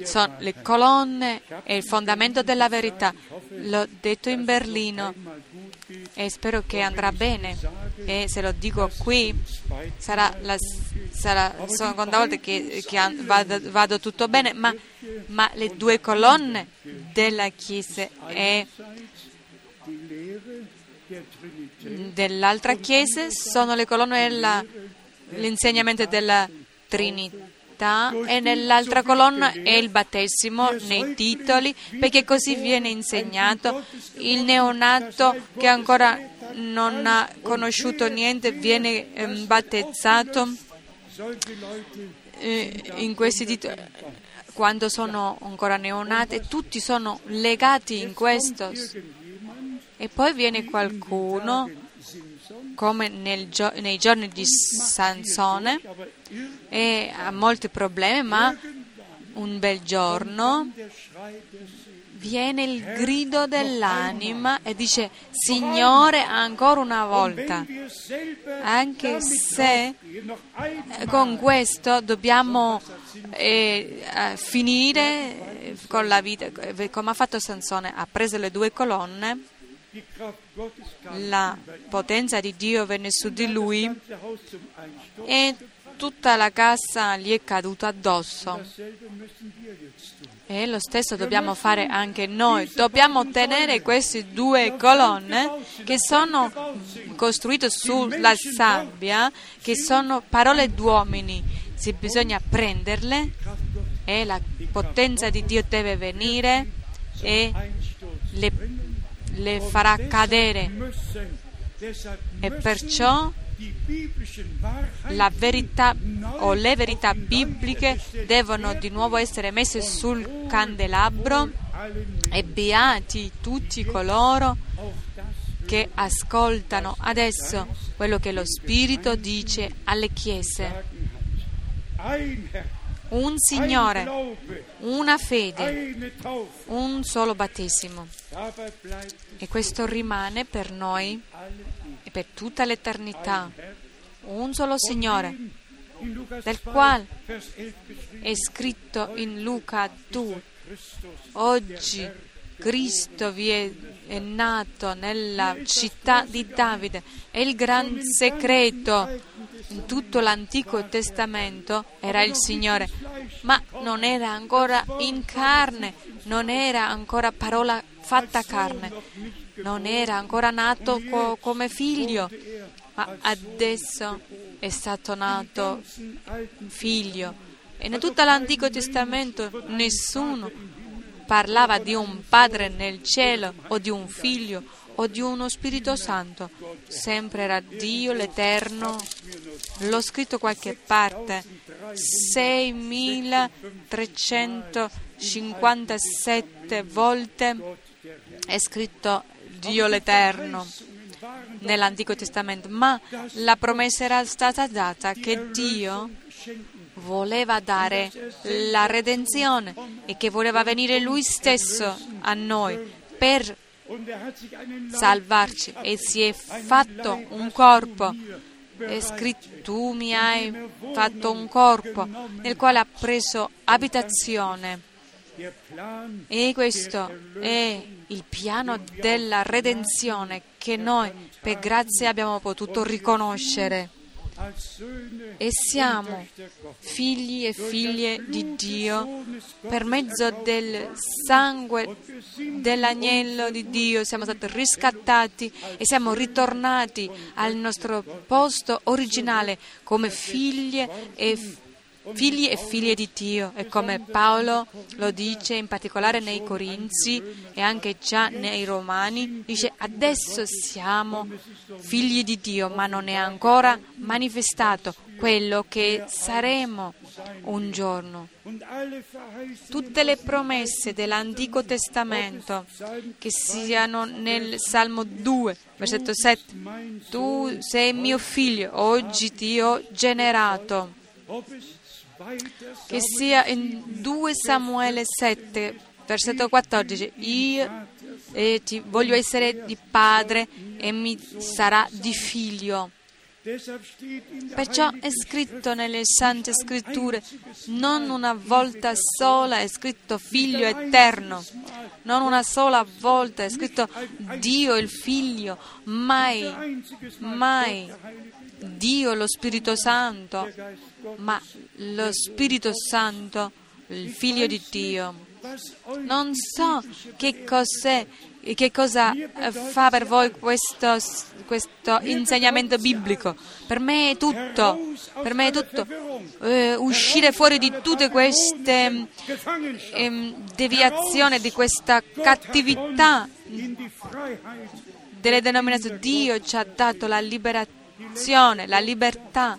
sono le colonne e il fondamento della verità. L'ho detto in Berlino e spero che andrà bene. E se lo dico qui, sarà la, sarà seconda volta che, che vado, vado, tutto bene, ma, ma, le due colonne della Chiesa e dell'altra Chiesa sono le colonne dell'insegnamento della Trinità e nell'altra colonna è il battesimo nei titoli perché così viene insegnato. Il neonato che ancora non ha conosciuto niente viene ehm, battezzato eh, in questi titoli quando sono ancora neonate tutti sono legati in questo e poi viene qualcuno come nel, nei giorni di Sansone e ha molti problemi, ma un bel giorno viene il grido dell'anima e dice Signore ancora una volta, anche se con questo dobbiamo eh, finire con la vita, come ha fatto Sansone, ha preso le due colonne la potenza di Dio venne su di lui e tutta la casa gli è caduta addosso. E lo stesso dobbiamo fare anche noi. Dobbiamo tenere queste due colonne che sono costruite sulla sabbia, che sono parole d'uomini. Se bisogna prenderle e la potenza di Dio deve venire e le le farà cadere e perciò la verità o le verità bibliche devono di nuovo essere messe sul candelabro e beati tutti coloro che ascoltano adesso quello che lo Spirito dice alle chiese un Signore, una fede, un solo battesimo. E questo rimane per noi e per tutta l'eternità. Un solo Signore, del quale è scritto in Luca 2. Oggi Cristo vi è, è nato nella città di Davide. È il gran segreto in tutto l'Antico Testamento era il Signore, ma non era ancora in carne, non era ancora parola fatta carne, non era ancora nato co- come figlio, ma adesso è stato nato figlio. E in tutto l'Antico Testamento nessuno parlava di un padre nel cielo o di un figlio o di uno Spirito Santo. Sempre era Dio l'Eterno. L'ho scritto qualche parte. 6357 volte è scritto Dio l'Eterno nell'Antico Testamento, ma la promessa era stata data che Dio voleva dare la redenzione e che voleva venire Lui stesso a noi per salvarci e si è fatto un corpo. È scritto, tu mi hai fatto un corpo nel quale ha preso abitazione. E questo è il piano della redenzione che noi per grazia abbiamo potuto riconoscere. E siamo figli e figlie di Dio per mezzo del sangue dell'agnello di Dio. Siamo stati riscattati e siamo ritornati al nostro posto originale come figlie e figli figli e figlie di Dio e come Paolo lo dice in particolare nei Corinzi e anche già nei Romani, dice adesso siamo figli di Dio ma non è ancora manifestato quello che saremo un giorno. Tutte le promesse dell'Antico Testamento, che siano nel Salmo 2, versetto 7, tu sei mio figlio, oggi ti ho generato che sia in 2 Samuele 7, versetto 14, io eh, ti voglio essere di padre e mi sarà di figlio. Perciò è scritto nelle Sante Scritture, non una volta sola è scritto Figlio eterno, non una sola volta è scritto Dio il Figlio, mai, mai Dio lo Spirito Santo, ma lo Spirito Santo, il Figlio di Dio. Non so che che cosa fa per voi questo, questo, insegnamento biblico? Per me è tutto, per me è tutto. Eh, uscire fuori di tutte queste eh, deviazioni, di questa cattività delle denominazioni. Dio ci ha dato la liberazione, la libertà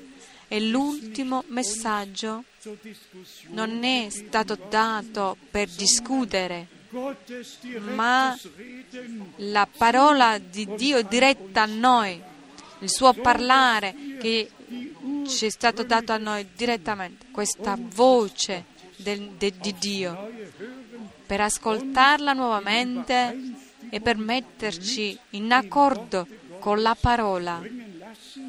e l'ultimo messaggio. Non è stato dato per discutere, ma la parola di Dio diretta a noi, il suo parlare che ci è stato dato a noi direttamente, questa voce del, de, di Dio, per ascoltarla nuovamente e per metterci in accordo con la parola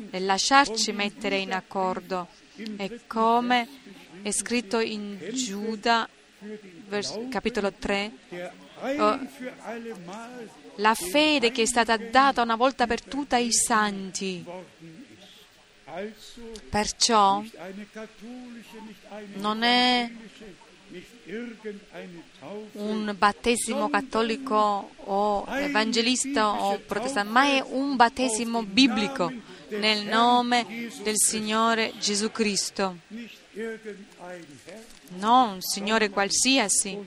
e lasciarci mettere in accordo. E come è scritto in Giuda, vers- capitolo 3, oh, la fede che è stata data una volta per tutte ai santi. Perciò non è un battesimo cattolico o evangelista o protestante, ma è un battesimo biblico nel nome del Signore Gesù Cristo. Non un Signore qualsiasi,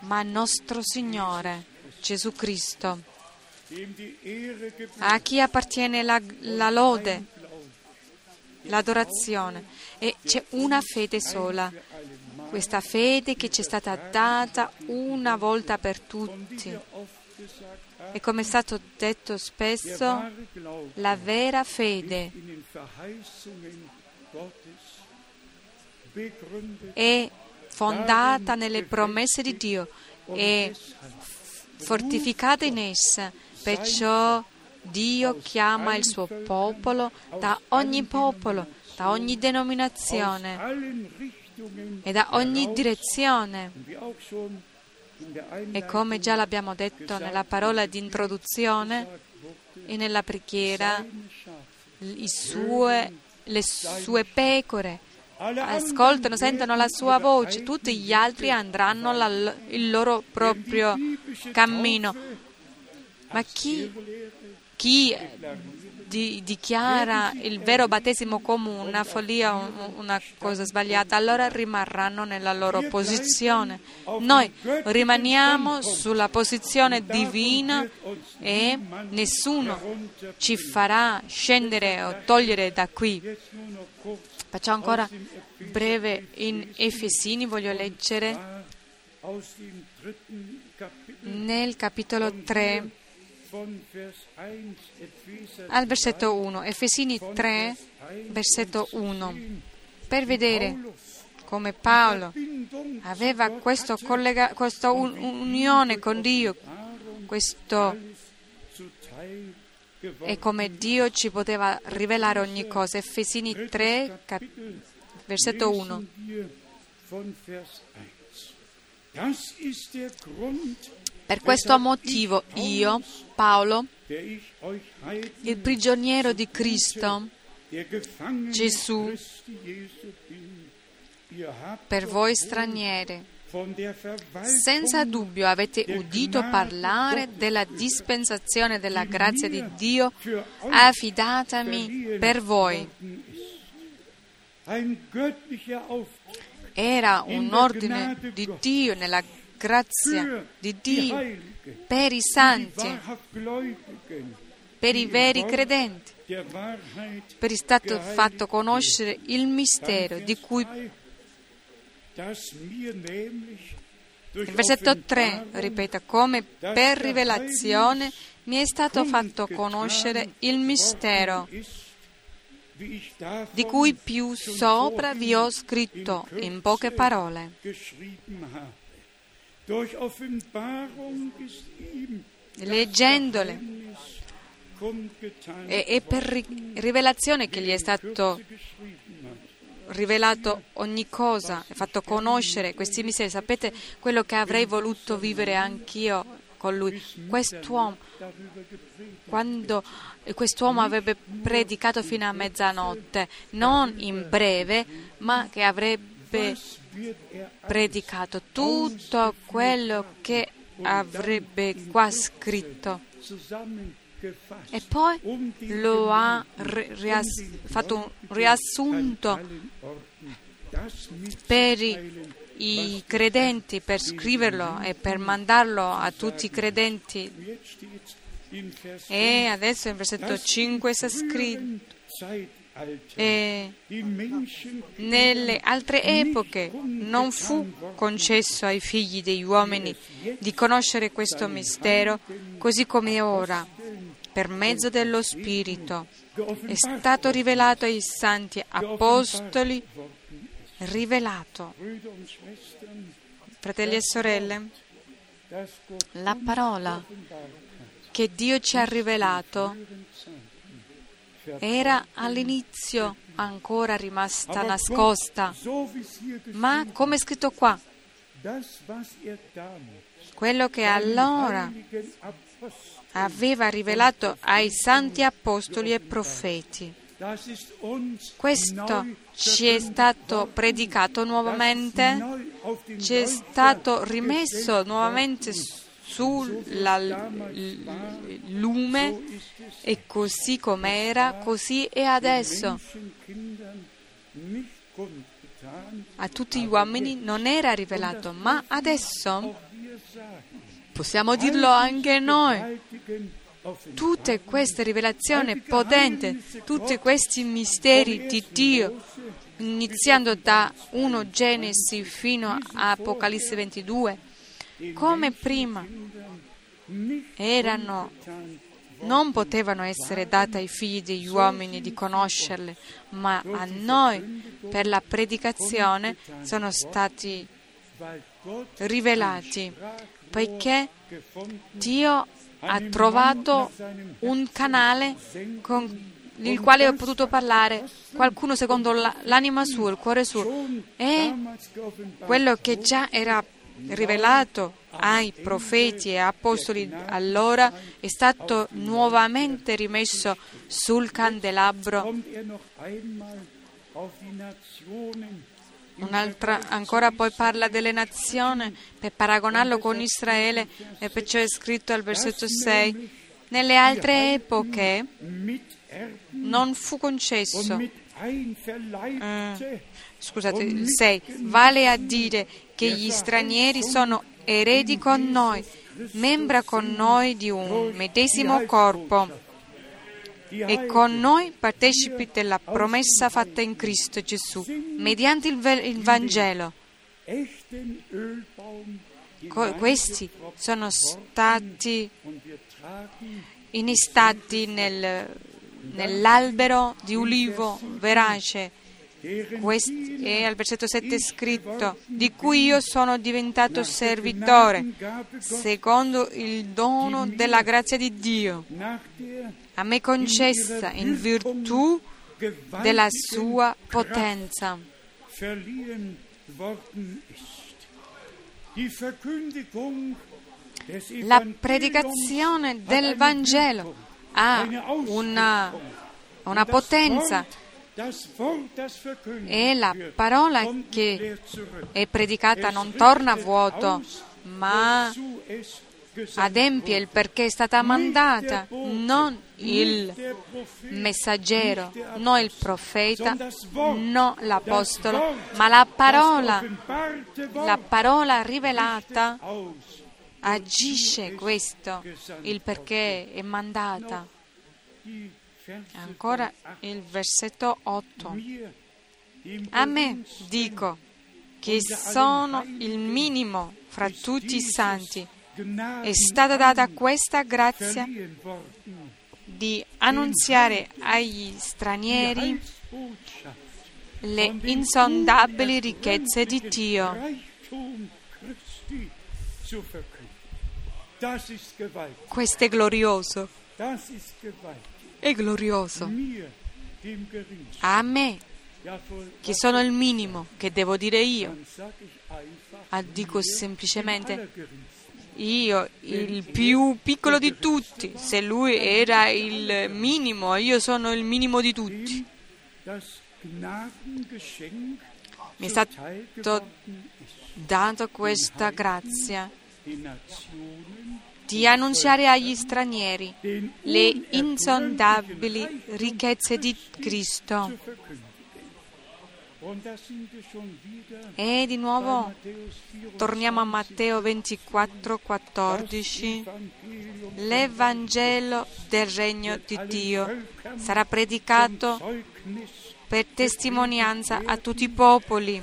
ma nostro Signore Gesù Cristo. A chi appartiene la, la lode, l'adorazione. E c'è una fede sola, questa fede che ci è stata data una volta per tutti. E come è stato detto spesso, la vera fede è fondata nelle promesse di Dio e fortificata in essa. Perciò Dio chiama il suo popolo da ogni popolo, da ogni denominazione e da ogni direzione. E come già l'abbiamo detto nella parola di introduzione e nella preghiera, sue, le sue pecore ascoltano, sentono la sua voce, tutti gli altri andranno la- il loro proprio cammino. Ma chi, chi di- dichiara il vero battesimo come una follia, un- una cosa sbagliata, allora rimarranno nella loro posizione. Noi rimaniamo sulla posizione divina e nessuno ci farà scendere o togliere da qui. Facciamo ancora breve in Efesini, voglio leggere nel capitolo 3 al versetto 1. Efesini 3, versetto 1. Per vedere come Paolo aveva collega- questa un- unione con Dio, questo e come Dio ci poteva rivelare ogni cosa. Efesini 3, cap- versetto 1. Lesen wir von Vers 1. Das ist der Grund, Per questo motivo io, Paolo, il prigioniero di Cristo, Gesù, per voi stranieri, senza dubbio avete udito parlare della dispensazione della grazia di Dio affidatami per voi. Era un ordine di Dio nella grazia für di Dio per i santi, per i veri credenti, per il stato fatto conoscere il mistero di cui Il versetto 3 Offenbarung ripeta come per rivelazione mi è stato fatto conoscere il mistero di cui più sopra vi ho scritto in poche parole. Leggendole e, e per ri- rivelazione che gli è stato rivelato ogni cosa, fatto conoscere questi misteri. Sapete quello che avrei voluto vivere anch'io con lui? Quest'uomo, quando quest'uomo avrebbe predicato fino a mezzanotte, non in breve, ma che avrebbe Er predicato tutto quello che avrebbe qua scritto. E poi lo ha rias- fatto un riassunto per i credenti, per scriverlo e per mandarlo a tutti i credenti. E adesso in versetto das 5 sta scritto. E Menschen nelle altre epoche non fu concesso ai figli degli uomini di conoscere questo mistero, così come ora, per mezzo dello Spirito, è stato rivelato ai santi apostoli, rivelato, fratelli e sorelle, la parola che Dio ci ha rivelato era all'inizio ancora rimasta nascosta, ma come è scritto qua, quello che allora aveva rivelato ai santi apostoli e profeti. Questo ci è stato predicato nuovamente, ci è stato rimesso nuovamente worden. sulla l- lume e così com'era, così è adesso. A tutti gli uomini non era rivelato, ma adesso possiamo dirlo anche noi. Tutte queste rivelazioni potenti, tutti questi misteri di Dio, iniziando da 1 Genesi fino a Apocalisse 22, come prima erano, non potevano essere date ai figli degli uomini di conoscerle, ma a noi per la predicazione sono stati rivelati, poiché Dio ha trovato un canale con il quale ho potuto parlare, qualcuno secondo la- l'anima sua, il cuore suo, e quello che già era rivelato ai profeti e apostoli allora è stato nuovamente rimesso sul candelabro. Un'altra ancora poi parla delle nazioni per paragonarlo con Israele e perciò è scritto al versetto 6 nelle altre epoche non fu concesso einverleibte scusate, il 6, vale a dire che gli stranieri sono eredi con noi, membra con noi di un medesimo corpo e con noi partecipi della promessa fatta in Cristo Gesù, mediante il, Vangelo. questi sono stati innestati nel- nell'albero di ulivo verace. E al versetto 7 è scritto, di cui io sono diventato servitore, secondo il dono della grazia di Dio, a me concessa in virtù della sua potenza. La predicazione del Vangelo ha una, una potenza E la parola che è predicata non torna richtet vuoto, ma adempie il perché è stata mandata, non il messaggero, non il profeta, sondern das Wort, no das l'apostolo, ma la parola, la parola rivelata agisce questo, il perché è mandata. Ancora il versetto 8. Mir, dem A me dico che sono il minimo fra tutti i santi. È stata data questa grazia di annunziare agli stranieri le insondabili ricchezze di Dio. Questo è glorioso, È glorioso. A me, che sono il minimo, che devo dire io, Ah, dico semplicemente io, il più piccolo di tutti. Se lui era il minimo, io sono il minimo di tutti. Mi è stato dato questa grazia di annunziare agli stranieri le insondabili ricchezze di Cristo. E di nuovo Matthäus 24. torniamo a Matteo 24, 14. Evangelium L'Evangelo del regno di Dio sarà predicato per testimonianza a tutti i popoli,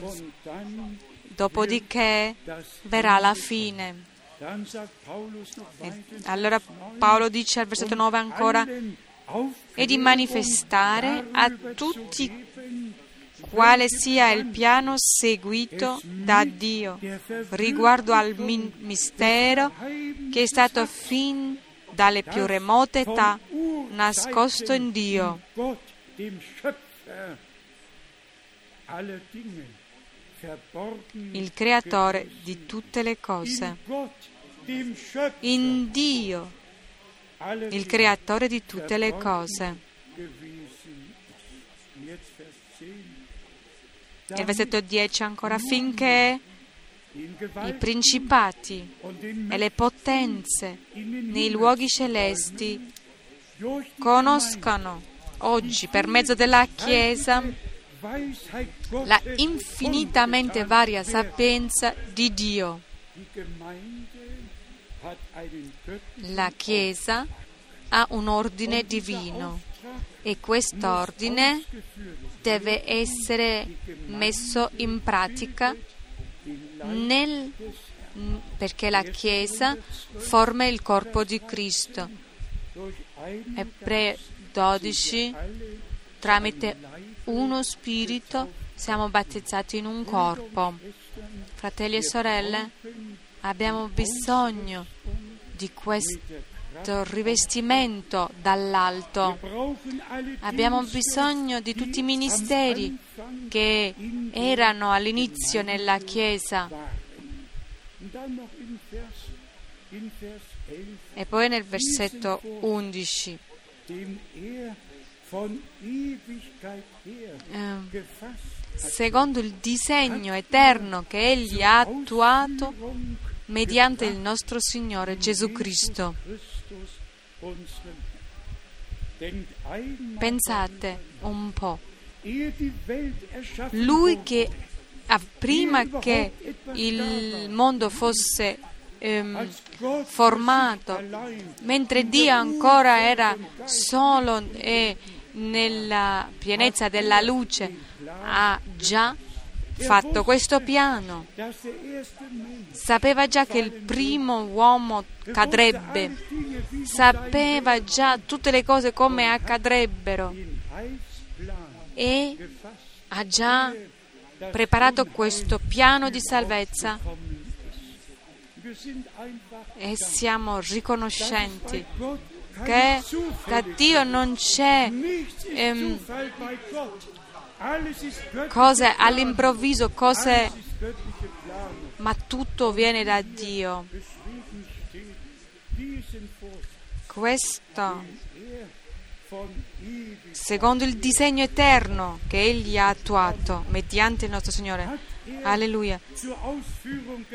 dopodiché verrà la fine. E weiter, allora Paolo dice al versetto 9 ancora e di manifestare a tutti quale sia il piano seguito da Dio riguardo al mi- mistero che è stato fin dalle più remote età nascosto in Dio. Il creatore di tutte le cose. In Dio, il creatore di tutte le cose. gewesen ist. Und Jetzt Vers 10. Il versetto 10 ancora, finché i principati e le potenze nei luoghi celesti conoscano oggi per mezzo della Chiesa la infinitamente varia sapienza di Dio. La Chiesa ha un ordine divino e quest'ordine deve essere messo in pratica nel- perché la Chiesa forma il corpo di Cristo. Ebrei 12, alle tramite uno spirito siamo battezzati in un corpo. Fratelli e sorelle, abbiamo bisogno di questo rivestimento dall'alto. Abbiamo bisogno di tutti i ministeri che erano all'inizio nella Chiesa. waren. Und dann noch in Vers in Vers 11, E poi nel versetto 11 dem er von Ewigkeit her ehm, secondo il disegno eterno che Egli ha attuato mediante il nostro Signore Gesù Cristo. Pensate un po', Lui che prima che il mondo fosse ehm, formato, mentre Dio ancora era solo e nella pienezza della luce, ha già fatto questo piano. Sapeva già che il primo uomo cadrebbe, sapeva già tutte le cose come accadrebbero e ha già preparato questo piano di salvezza e siamo riconoscenti che da. Dio non c'è ehm, Cose all'improvviso, cose, ma tutto viene da Dio. Questo secondo il disegno eterno che Egli ha attuato mediante il nostro Signore. Alleluia.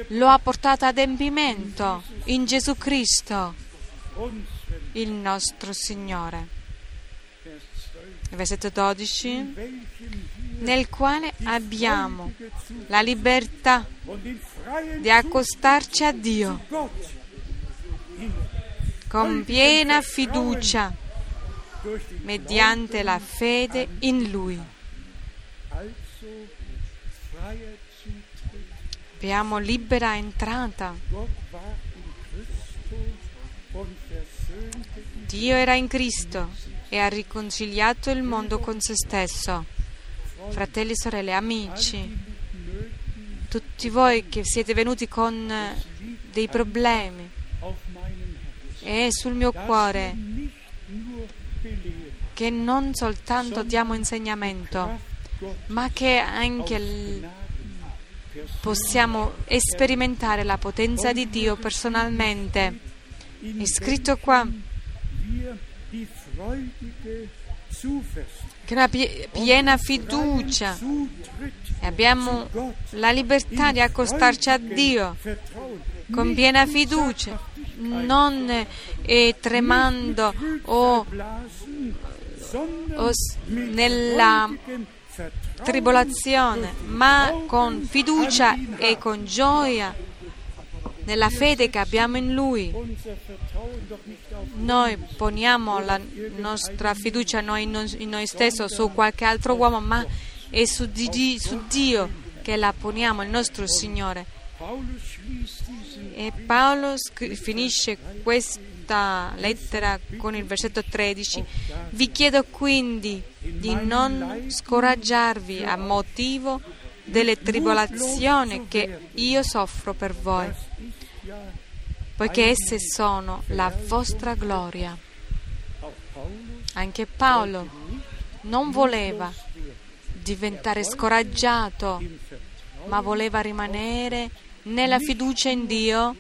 Lo ha portato ad adempimento in Gesù Cristo, il nostro Signore. Vers 12, Il versetto 12, welchem wir nel quale abbiamo la libertà di accostarci a Dio con piena fiducia mediante la fede in Lui. Abbiamo libera entrata. Dio era in Cristo e ha riconciliato il mondo con se stesso. Fratelli, sorelle, amici, tutti voi che siete venuti con eh, dei problemi e sul mio cuore che non soltanto diamo insegnamento, ma che anche possiamo sperimentare la potenza di Dio personalmente. È scritto qua che piena fiducia. e abbiamo la libertà di accostarci a Dio. con piena fiducia, non eh, tremando o, o nella tribolazione, ma con fiducia e con gioia nella fede che abbiamo in Lui. Noi poniamo la nostra fiducia noi in noi, in noi stessi su qualche altro uomo, ma è su, di- su Dio che la poniamo, il nostro Signore. E Paolo finisce questa lettera con il versetto 13. Vi chiedo quindi di non scoraggiarvi a motivo delle tribolazioni che io soffro per voi, poiché esse sono la vostra gloria. Anche Paolo non voleva diventare scoraggiato, ma voleva rimanere nella fiducia in Dio,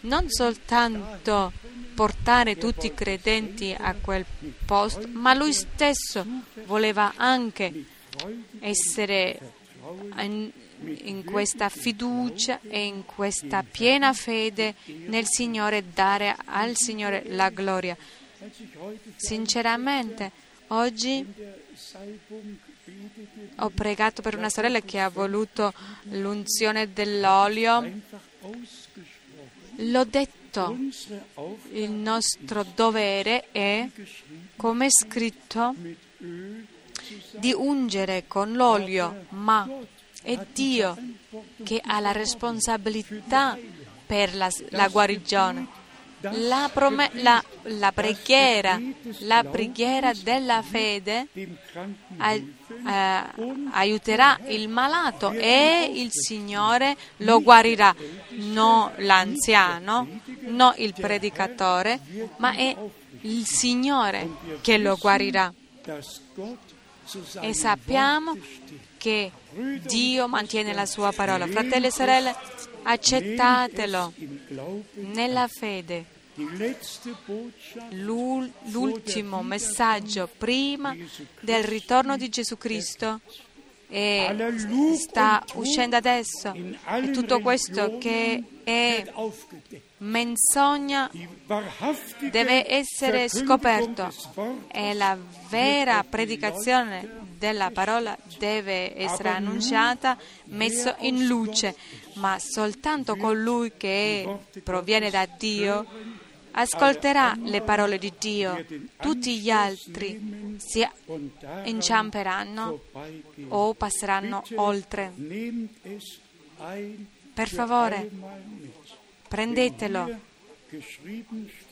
non soltanto portare tutti i credenti a quel posto, ma lui stesso voleva anche essere in, questa fiducia e in questa piena fede nel Signore dare al Signore la gloria. Sinceramente, oggi ho pregato per una sorella che ha voluto l'unzione dell'olio. L'ho detto, il nostro dovere è, come scritto, di ungere con l'olio, ma è Dio che ha la responsabilità per la, la guarigione. La, prome- la- la preghiera, la preghiera della fede dem Kranken a- eh, aiuterà il malato e il Signore lo guarirà, non l'anziano, non il predicatore, ma è il Signore che lo guarirà. E sappiamo Che Dio mantiene la sua parola. Fratelli e sorelle, accettatelo nella fede. L'ultimo messaggio prima del ritorno di Gesù Cristo e sta uscendo adesso e tutto questo che è menzogna deve essere scoperto e la vera predicazione della parola deve essere annunciata, messo in luce, ma soltanto colui che proviene da Dio ascolterà le parole di Dio. Tutti gli altri si inciamperanno o passeranno oltre. Per favore, prendetelo.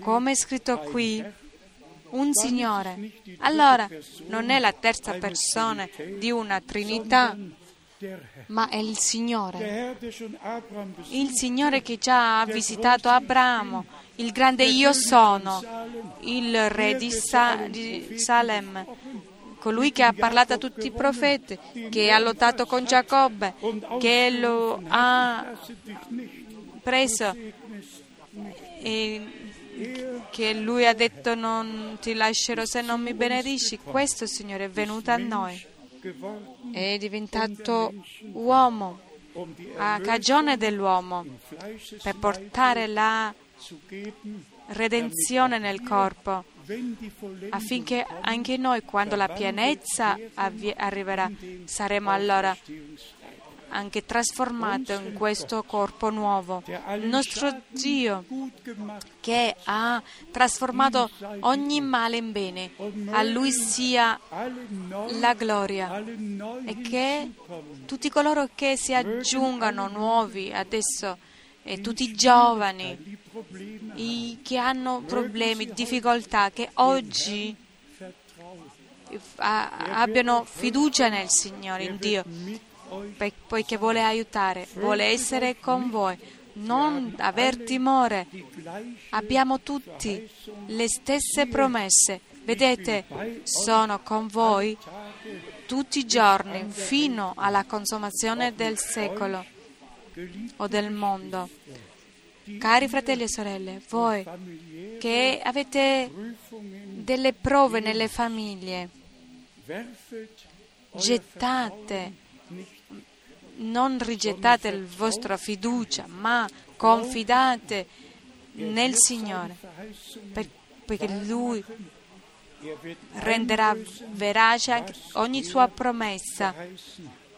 Come è scritto qui, un Signore. Allora non è la terza persona di una Trinità, ma è il Signore. Il Signore che già ha visitato Abramo, il grande io sono, il re di, Sa- di Salem, colui che ha parlato a tutti i profeti, che ha lottato con Giacobbe, che lo ha preso e che lui ha detto non ti lascerò se non mi benedici. Questo Signore è venuto a noi, è diventato uomo a cagione dell'uomo per portare la redenzione nel corpo affinché anche noi quando la pienezza arriverà saremo allora anche trasformati in questo corpo nuovo. Il nostro Dio che ha trasformato ogni male in bene, a Lui sia la gloria e che tutti coloro che si aggiungano nuovi adesso e tutti i giovani i che hanno problemi, difficoltà, che oggi abbiano fiducia nel Signore, in Dio, poiché vuole aiutare, vuole essere con voi. Non aver timore, abbiamo tutti le stesse promesse. Vedete, sono con voi tutti i giorni fino alla consumazione del secolo o del mondo. Cari fratelli e sorelle, voi che avete delle prove nelle famiglie, gettate, non rigettate la vostra fiducia, ma confidate nel Signore, per- poiché Lui er renderà verace ogni sua promessa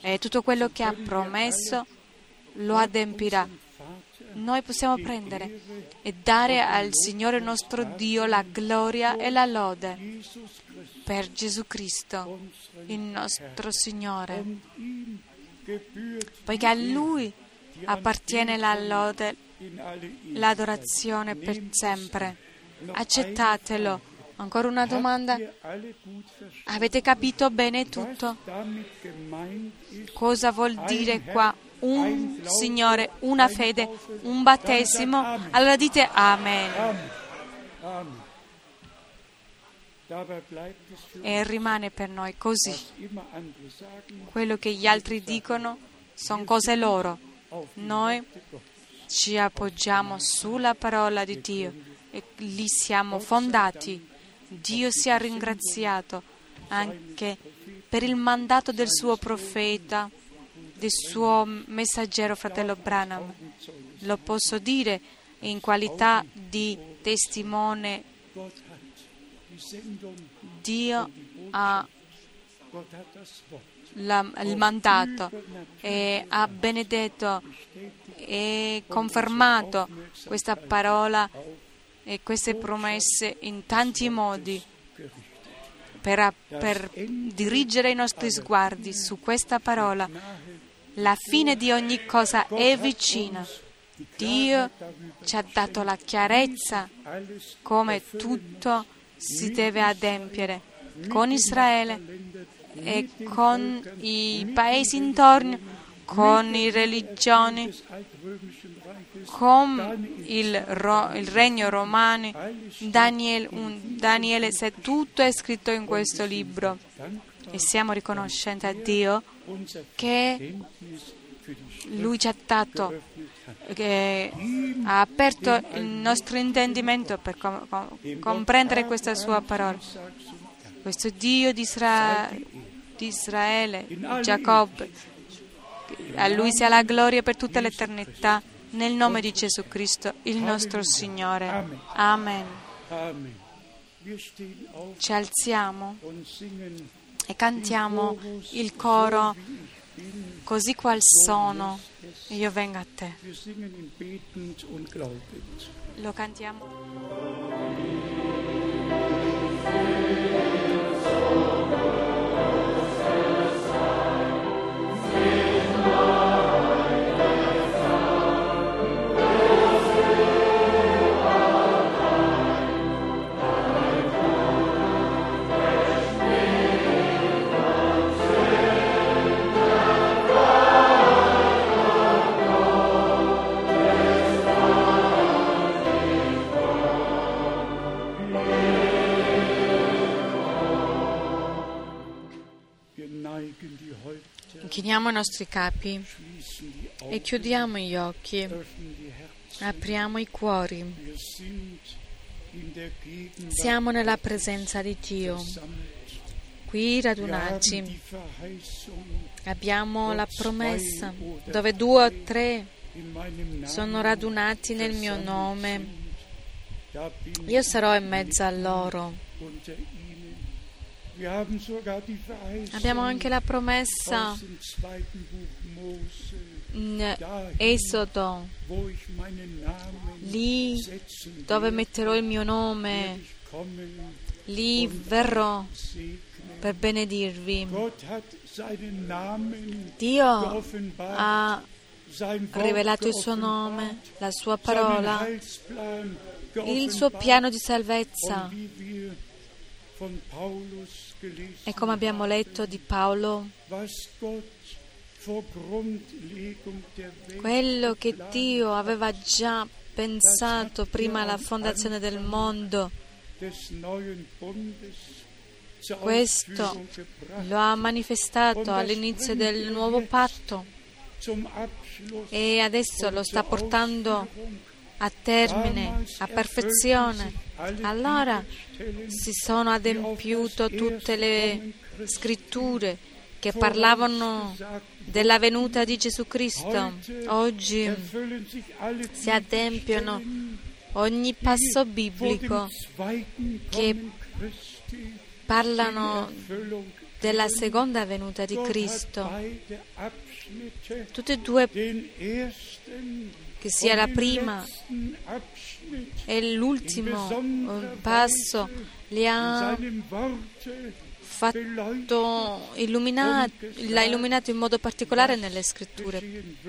e tutto quello che ha promesso lo adempirà. Noi possiamo prendere e dare al Signore nostro Dio la gloria e la lode per Gesù Cristo, il nostro Signore, poiché a Lui appartiene la lode, l'adorazione per sempre. Accettatelo. Ancora una domanda? Avete capito bene tutto? Cosa vuol dire qua? Un Signore, una fede, un battesimo? Allora dite Amen. E rimane per noi così. Quello che gli altri dicono sono cose loro. Noi ci appoggiamo sulla parola di Dio e lì siamo fondati. Dio sia ringraziato anche per il mandato del suo profeta, del suo messaggero fratello Branham. Lo posso dire in qualità di testimone. Dio ha la- il mandato e ha benedetto e confermato questa parola e queste promesse in tanti modi per, per dirigere i nostri sguardi su questa parola. La fine di ogni cosa è vicina. Dio ci ha dato la chiarezza come tutto si deve adempiere con Israele e con i paesi intorno, con le religioni, con il, ro- il regno romano. Daniele, un- Daniele, se tutto è scritto in questo libro e siamo riconoscenti a Dio che Lui ci ha dato. Che ha aperto il nostro intendimento per com- com- comprendere questa sua parola. Questo Dio di, Isra- di Israele, Giacobbe, a Lui sia la gloria per tutta l'eternità, nel nome di Gesù Cristo, il nostro Signore. Amen. Ci alziamo e cantiamo il coro Così qual sono, io vengo a te. Lo cantiamo. Nostri capi e chiudiamo gli occhi, apriamo i cuori. Siamo nella presenza di Dio, qui radunati. Abbiamo la promessa dove due o tre sono radunati nel mio nome. Io sarò in mezzo a loro. Abbiamo anche la promessa in Esodo, lì dove metterò il mio nome, lì verrò per benedirvi. Dio ha rivelato il suo nome, la sua parola, il suo piano di salvezza. E come abbiamo letto di Paolo, quello che Dio aveva già pensato prima la fondazione del mondo, questo lo ha manifestato all'inizio del nuovo patto e adesso lo sta portando. A termine, a perfezione. Allora si sono adempiuto tutte le scritture che parlavano della venuta di Gesù Cristo. Oggi si adempiono ogni passo biblico che parlano della seconda venuta di Cristo. Tutte e due, che sia la prima e l'ultimo eh, passo, li ha fatto illuminati, l'ha illuminato in modo particolare nelle scritture,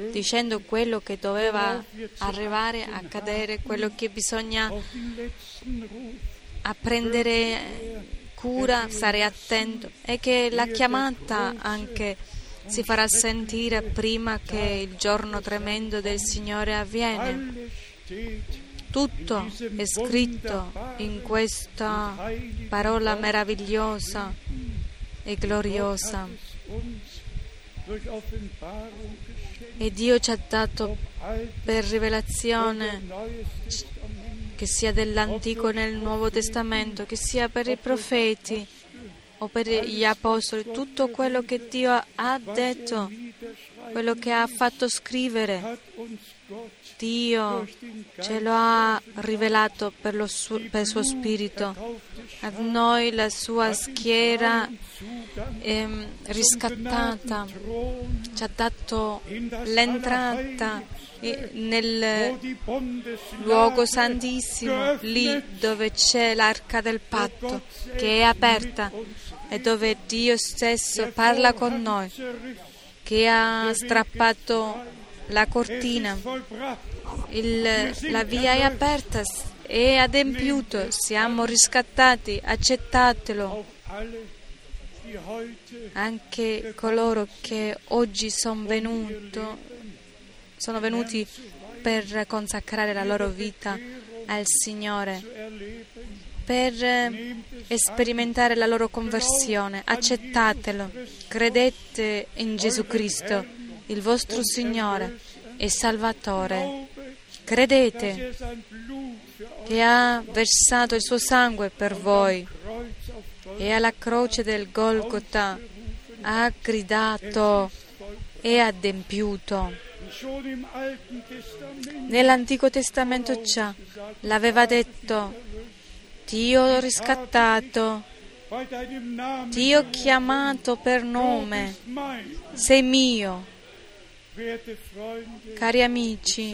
dicendo quello che doveva arrivare accadere, quello che bisogna auf den letzten Ruf a prendere cura, stare attento. E che la chiamata anche si farà sentire prima che il giorno tremendo del Signore avviene. Tutto è scritto in questa parola meravigliosa e gloriosa e Dio ci ha dato per rivelazione che sia dell'Antico nel Nuovo Testamento, che sia per i profeti o per gli apostoli, tutto quello che Dio ha detto, quello che ha fatto scrivere, Dio ce lo ha rivelato per, il suo Spirito. A noi la sua schiera Zugang ehm, riscattata ci ha dato l'entrata nel luogo santissimo, lì dove c'è l'arca del patto che è aperta e dove Dio stesso parla con noi, che ha strappato la cortina. Il- la via è aperta, è adempiuto, siamo riscattati, accettatelo. Anche coloro che oggi son venuto, sono venuti per consacrare la loro vita al Signore, per eh, sperimentare la loro conversione. Accettatelo, credete in Gesù Cristo, il vostro Signore e Salvatore. Credete che ha versato il suo sangue per voi e alla croce del Golgotha ha gridato e adempiuto. Nell'Antico Testamento già l'aveva detto, ti ho riscattato, ho chiamato per nome, sei mio. Cari amici,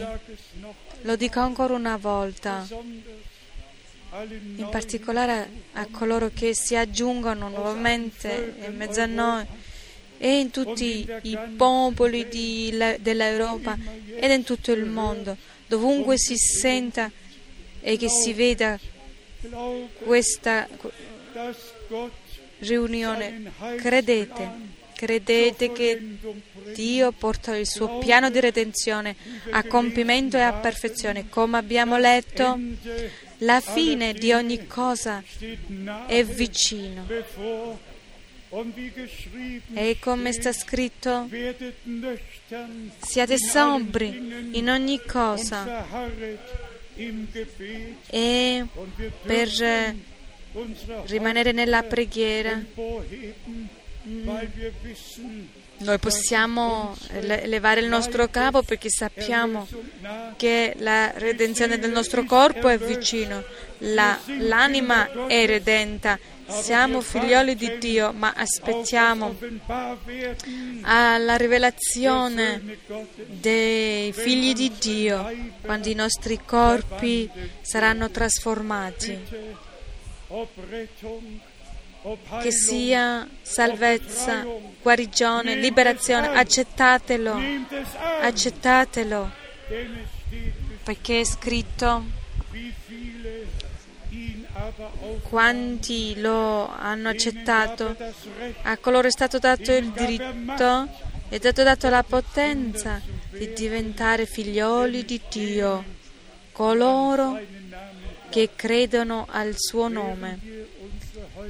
lo dico ancora una volta, in particolare a coloro che si aggiungono nuovamente in mezzo a noi e in tutti i popoli di- dell'Europa ed in tutto il mondo, dovunque si senta e che si veda questa riunione, credete, credete che Dio porta il suo piano di redenzione a compimento e a perfezione. Come abbiamo letto, la fine di ogni cosa è vicino. E come sta scritto, siate sobri in ogni cosa e per eh, rimanere nella preghiera noi possiamo le- levare il nostro capo perché sappiamo che la redenzione del nostro corpo è vicino, La- l'anima è redenta, siamo figlioli di Dio, ma aspettiamo alla rivelazione dei figli di Dio quando i nostri corpi saranno trasformati, che sia salvezza, guarigione, liberazione, accettatelo, accettatelo, perché è scritto quanti lo hanno accettato, a coloro è stato dato il diritto è stato dato la potenza di diventare figlioli di Dio, coloro che credono al suo nome.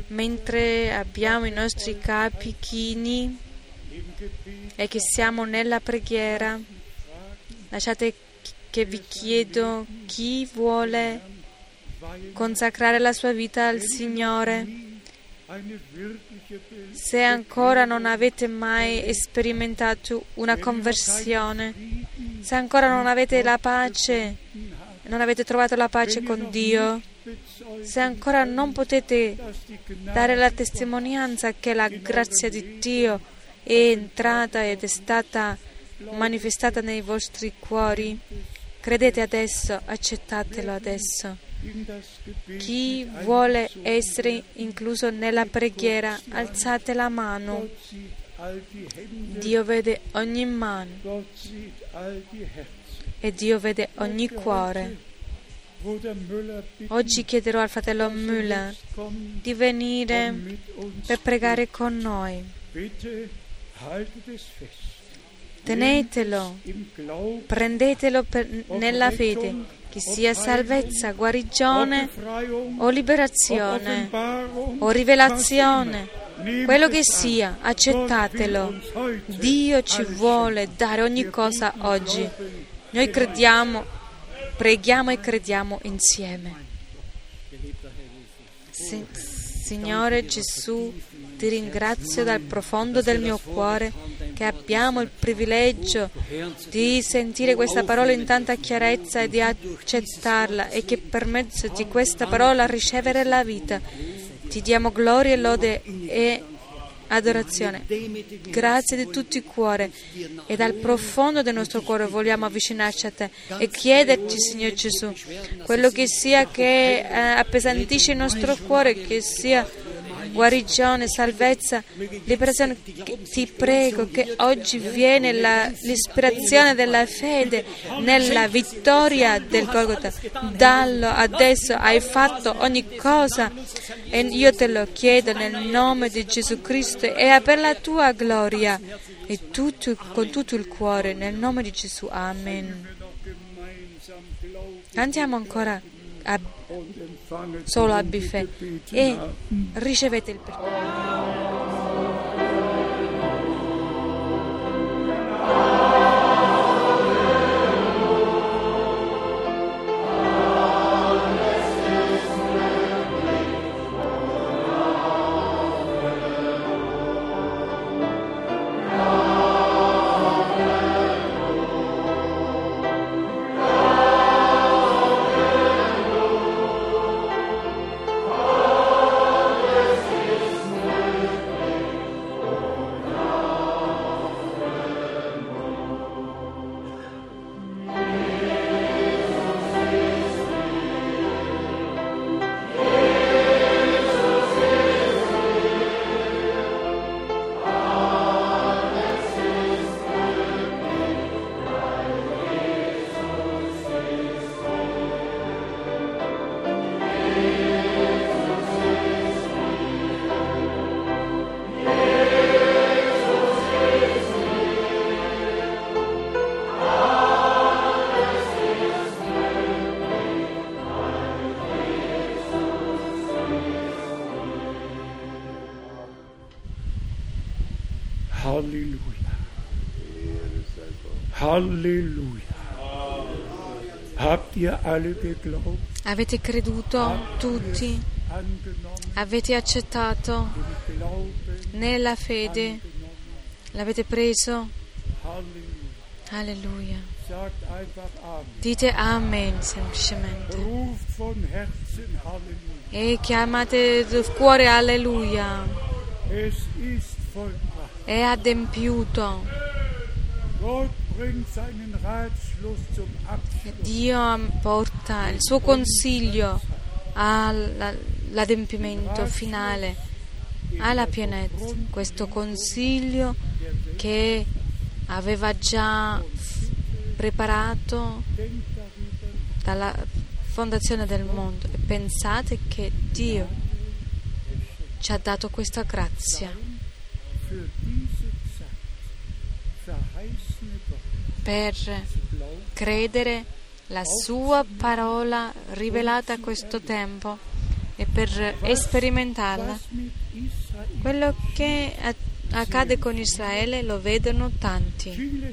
Mentre abbiamo i nostri capi chini e che siamo nella preghiera, lasciate che vi chiedo chi vuole consacrare la sua vita al Signore. Se ancora non avete mai sperimentato una conversione, se ancora non avete la pace, non avete trovato la pace con Dio, se ancora non potete dare la testimonianza che la grazia di Dio è entrata ed è stata manifestata nei vostri cuori, credete adesso, accettatelo adesso. Chi vuole essere incluso nella preghiera, alzate la mano. Dio vede ogni mano e Dio vede ogni cuore. Oggi chiederò al fratello Müller di venire per pregare con noi. Tenetelo, prendetelo per- nella fede, che sia salvezza, guarigione o liberazione o rivelazione, quello che sia, accettatelo. Dio ci vuole dare ogni cosa oggi. Noi crediamo, preghiamo e crediamo insieme. Si- Signore Gesù, ti ringrazio dal profondo del mio cuore che abbiamo il privilegio di sentire questa parola in tanta chiarezza e di accettarla e che per mezzo di questa parola ricevere la vita. Ti diamo gloria e lode e adorazione. Grazie di tutto il cuore e dal profondo del nostro cuore vogliamo avvicinarci a te e chiederti, Signore Gesù, quello che sia che eh, appesantisce il nostro cuore, che sia guarigione, salvezza, liberazione. Ti prego che oggi viene la- l'ispirazione della fede nella vittoria del Golgotha. Dallo adesso hai fatto ogni cosa e io te lo chiedo nel nome di Gesù Cristo e per la tua gloria e tutto- con tutto il cuore nel nome di Gesù. Amen. Cantiamo ancora a- solo a buffet e ricevete il perdono. Avete creduto tutti? Avete accettato nella fede? L'avete preso? Alleluia. Dite Amen semplicemente. E chiamate del cuore Alleluia. È adempiuto. Dio porta il suo consiglio alla- all'adempimento finale, alla pienezza. Questo consiglio che aveva già preparato dalla fondazione del mondo. E pensate che Dio ci ha dato questa grazia per credere la sua parola rivelata a questo tempo e per sperimentarla. Quello che accade con Israele lo vedono tanti.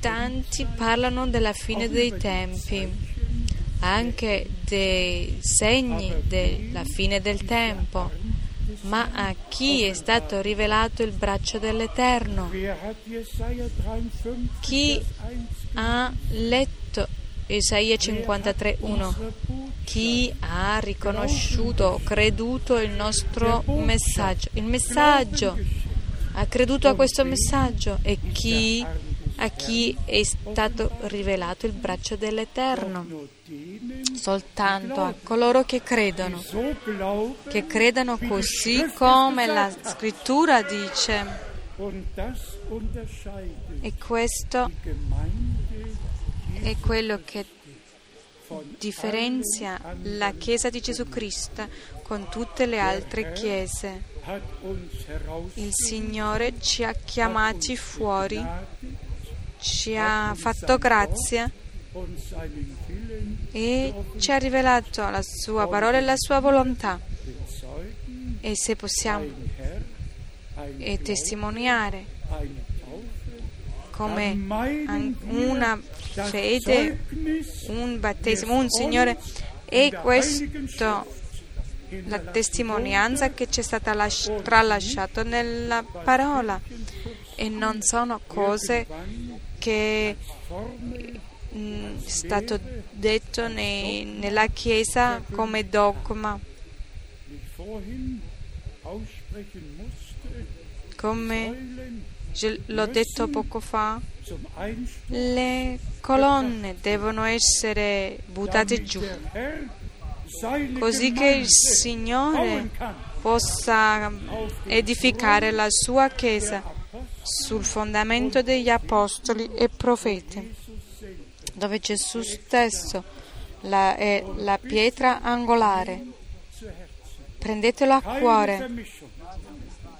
Tanti parlano della fine dei tempi, anche dei segni della fine del tempo. Ma a chi è stato rivelato il braccio dell'Eterno? Wer hat Jesaja 53 Chi Vers 1 ha letto Isaia 53.1? unsere Botschaft Chi ha riconosciuto, creduto il nostro messaggio? Il messaggio ha creduto a questo messaggio e chi, a chi è stato rivelato il braccio dell'Eterno? Soltanto a coloro che credono, che credano così come la scrittura dice. E questo è quello che differenzia la Chiesa di Gesù Cristo con tutte le altre chiese. Il Signore ci ha chiamati fuori, ci ha fatto grazia e ci ha rivelato la sua parola e la sua volontà. E se possiamo e testimoniare come una fede, un battesimo, un Signore, e questo la testimonianza che ci è stata lasci- tralasciata nella parola. E non sono cose che mm, è stato detto nei- nella Chiesa come dogma, come l'ho detto poco fa. Le colonne devono essere buttate giù così che il Signore possa edificare la sua Chiesa sul fondamento degli apostoli e profeti, dove Gesù stesso la- è la pietra angolare. Prendetelo a cuore,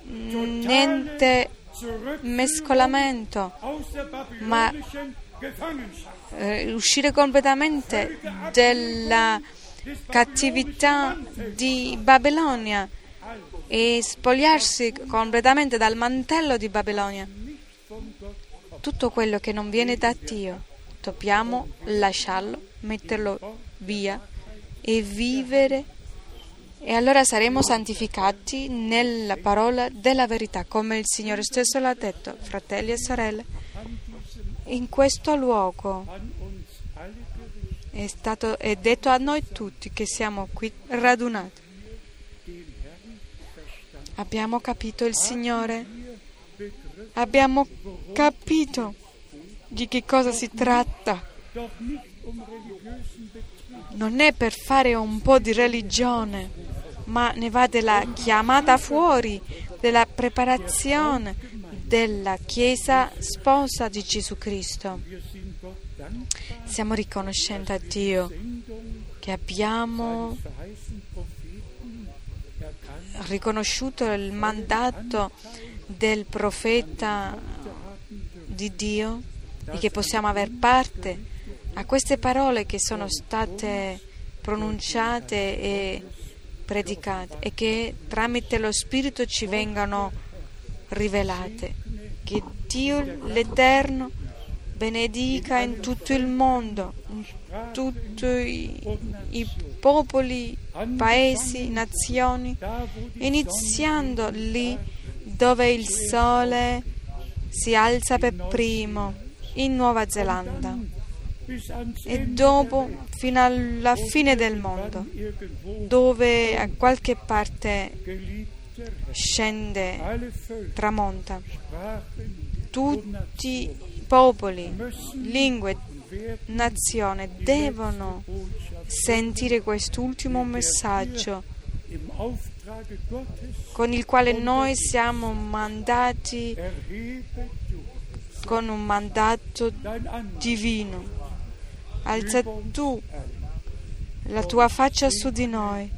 niente mescolamento, ma eh, uscire completamente dalla cattività di Babilonia e spogliarsi completamente dal mantello di Babilonia. Tutto quello che non viene da Dio dobbiamo lasciarlo, metterlo via e vivere e allora saremo santificati nella parola della verità, come il Signore stesso l'ha detto, fratelli e sorelle. In questo luogo è, stato, è detto a noi tutti che siamo qui radunati. Abbiamo capito il Signore? Abbiamo capito di che cosa si tratta? Non è per fare un po' di religione, ma ne va della chiamata fuori, della preparazione della Chiesa sposa di Gesù Cristo. Siamo riconoscenti a Dio che abbiamo riconosciuto il mandato del profeta di Dio e che possiamo aver parte a queste parole che sono state pronunciate e predicate e che tramite lo Spirito ci vengano rivelate. Che Dio l'Eterno benedica in tutto il mondo, in tutti i, i popoli, paesi, nazioni, iniziando lì dove il sole si alza per primo, in Nuova Zelanda, e dopo fino alla fine del mondo, dove a qualche parte scende, tramonta. Tutti popoli, lingue, nazioni devono sentire quest'ultimo messaggio con il quale noi siamo mandati con un mandato divino. Alza tu la tua faccia su di noi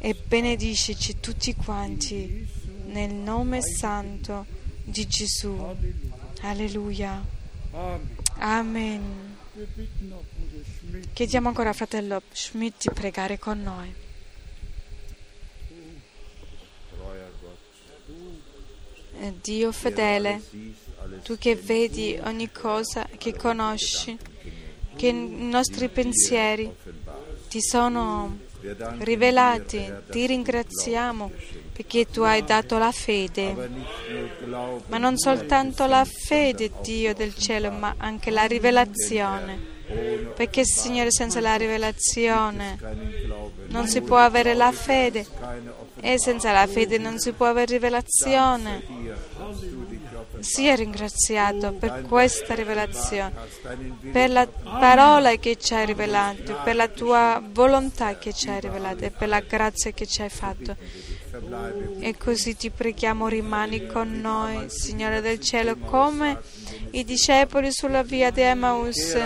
e benedicici tutti quanti nel nome santo di Gesù. Alleluia. Amen. Chiediamo ancora a fratello Schmidt di pregare con noi. Eh, Dio fedele, tu che vedi ogni cosa, che conosci, che i nostri pensieri ti sono rivelati, ti ringraziamo perché tu hai dato la fede, ma non soltanto la fede, Dio del cielo, ma anche la rivelazione. Perché Signore, senza la rivelazione non si può avere la fede e senza la fede non si può avere rivelazione. Sia ringraziato per questa rivelazione, per la parola che ci hai rivelato, per la tua volontà che ci hai rivelato e per la grazia che ci hai fatto. E così ti preghiamo, rimani con noi, Signore del cielo, come i discepoli sulla via di Emmaus.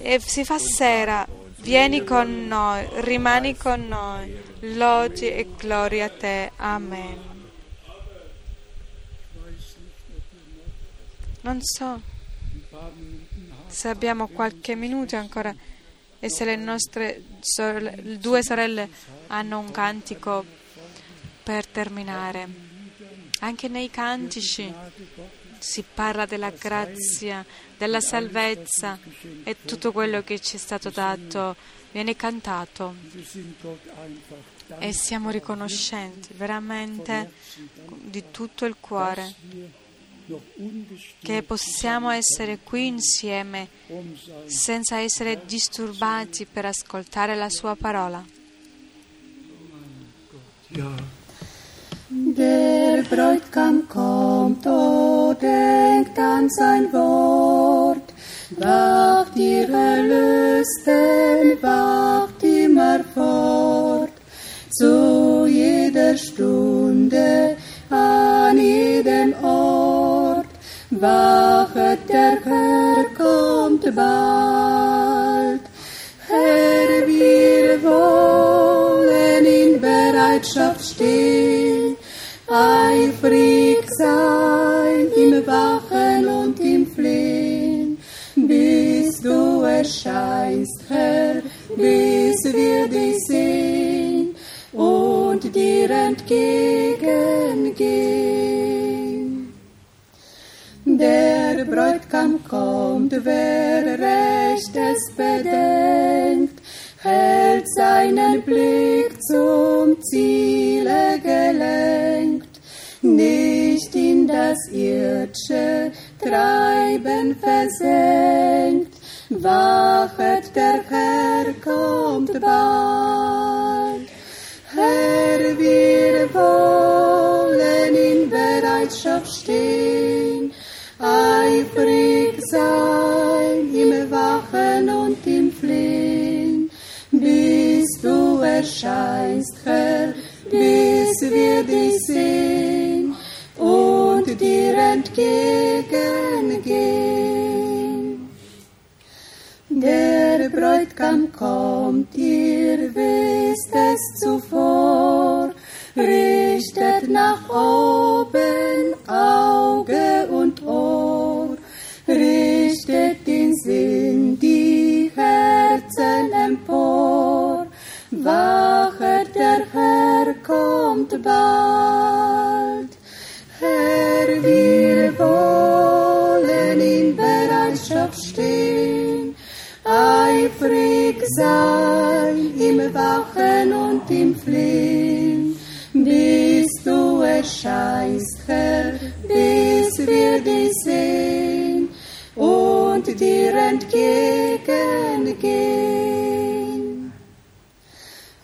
E si fa sera, vieni con noi, rimani con noi. Lodi e gloria a te. Amen. Non so se abbiamo qualche minuto ancora e se le nostre sorelle, due sorelle hanno un cantico per terminare. Anche nei cantici si parla della grazia, della salvezza e tutto quello che ci è stato dato viene cantato e siamo riconoscenti veramente di tutto il cuore che possiamo essere qui insieme senza essere disturbati per ascoltare la sua parola. Der Bräutigam kommt, oh, denkt an sein Wort. Wacht ihr Erlösten, wacht immer fort. Zu jeder Stunde, an jedem Ort. Wachet, der Herr kommt bald. Herr, wir wollen in Bereitschaft stehen, eifrig sein im Wachen und im Flehen, bis du erscheinst, Herr, bis wir dich sehen und dir entgegengehen. Der Bräutigam kommt, wer recht es bedenkt, hält seinen Blick zum Ziele gelenkt, nicht in das irdische Treiben versenkt. Wachet, der Herr kommt bald. Herr, wir wollen in Bereitschaft stehen, eifrig sein im Wachen und im Flehen, bis du erscheinst, Herr, bis wir dich sehen entgegengehen. Der Bräutigam kommt, ihr wisst es zuvor, richtet nach oben Auge und Ohr, richtet den Sinn, die Herzen empor, wachet, der Herr kommt bald. Sein im Wachen und im Flehen, bis du erscheinst, Herr, bis wir dich sehen und dir entgegengehen.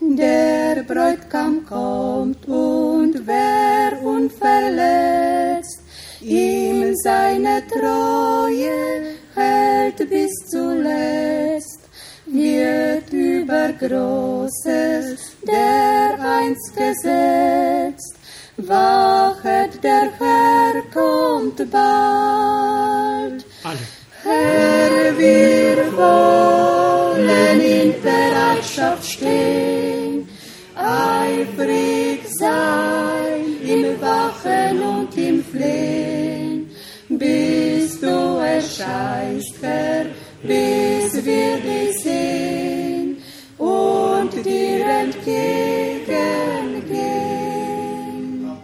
Der Bräutigam kommt und wer unverletzt ihm seine Treue hält bis zuletzt, über Großes der einst gesetzt. Wachet, der Herr kommt bald. Alle. Herr, wir wollen in Bereitschaft stehen, eifrig sein im Wachen und im Flehen, bis du erscheinst, Herr, bis entgegengehen.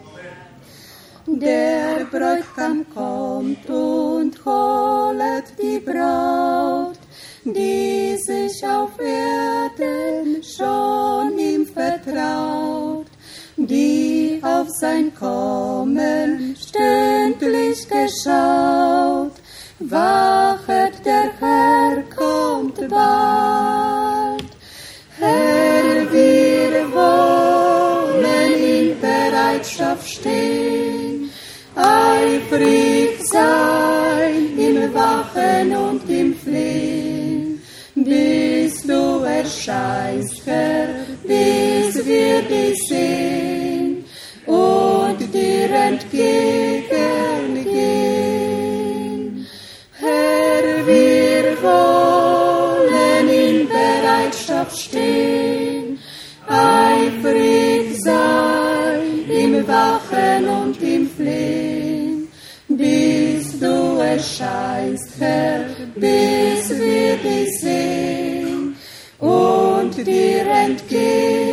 Der Bräutigam kommt und holet die Braut, die sich auf Erden schon ihm vertraut, die auf sein Kommen stündlich geschaut. Wachet, der Herr kommt bald. Eifrig sein im Wachen und im Flehen, bis du erscheinst, Herr, bis wir dich sehen und dir entgegengehen. Herr, wir wollen in Bereitschaft stehen, eifrig sein im Wachen und erscheinst, Herr, bis wir dich sehen und dir entgegen.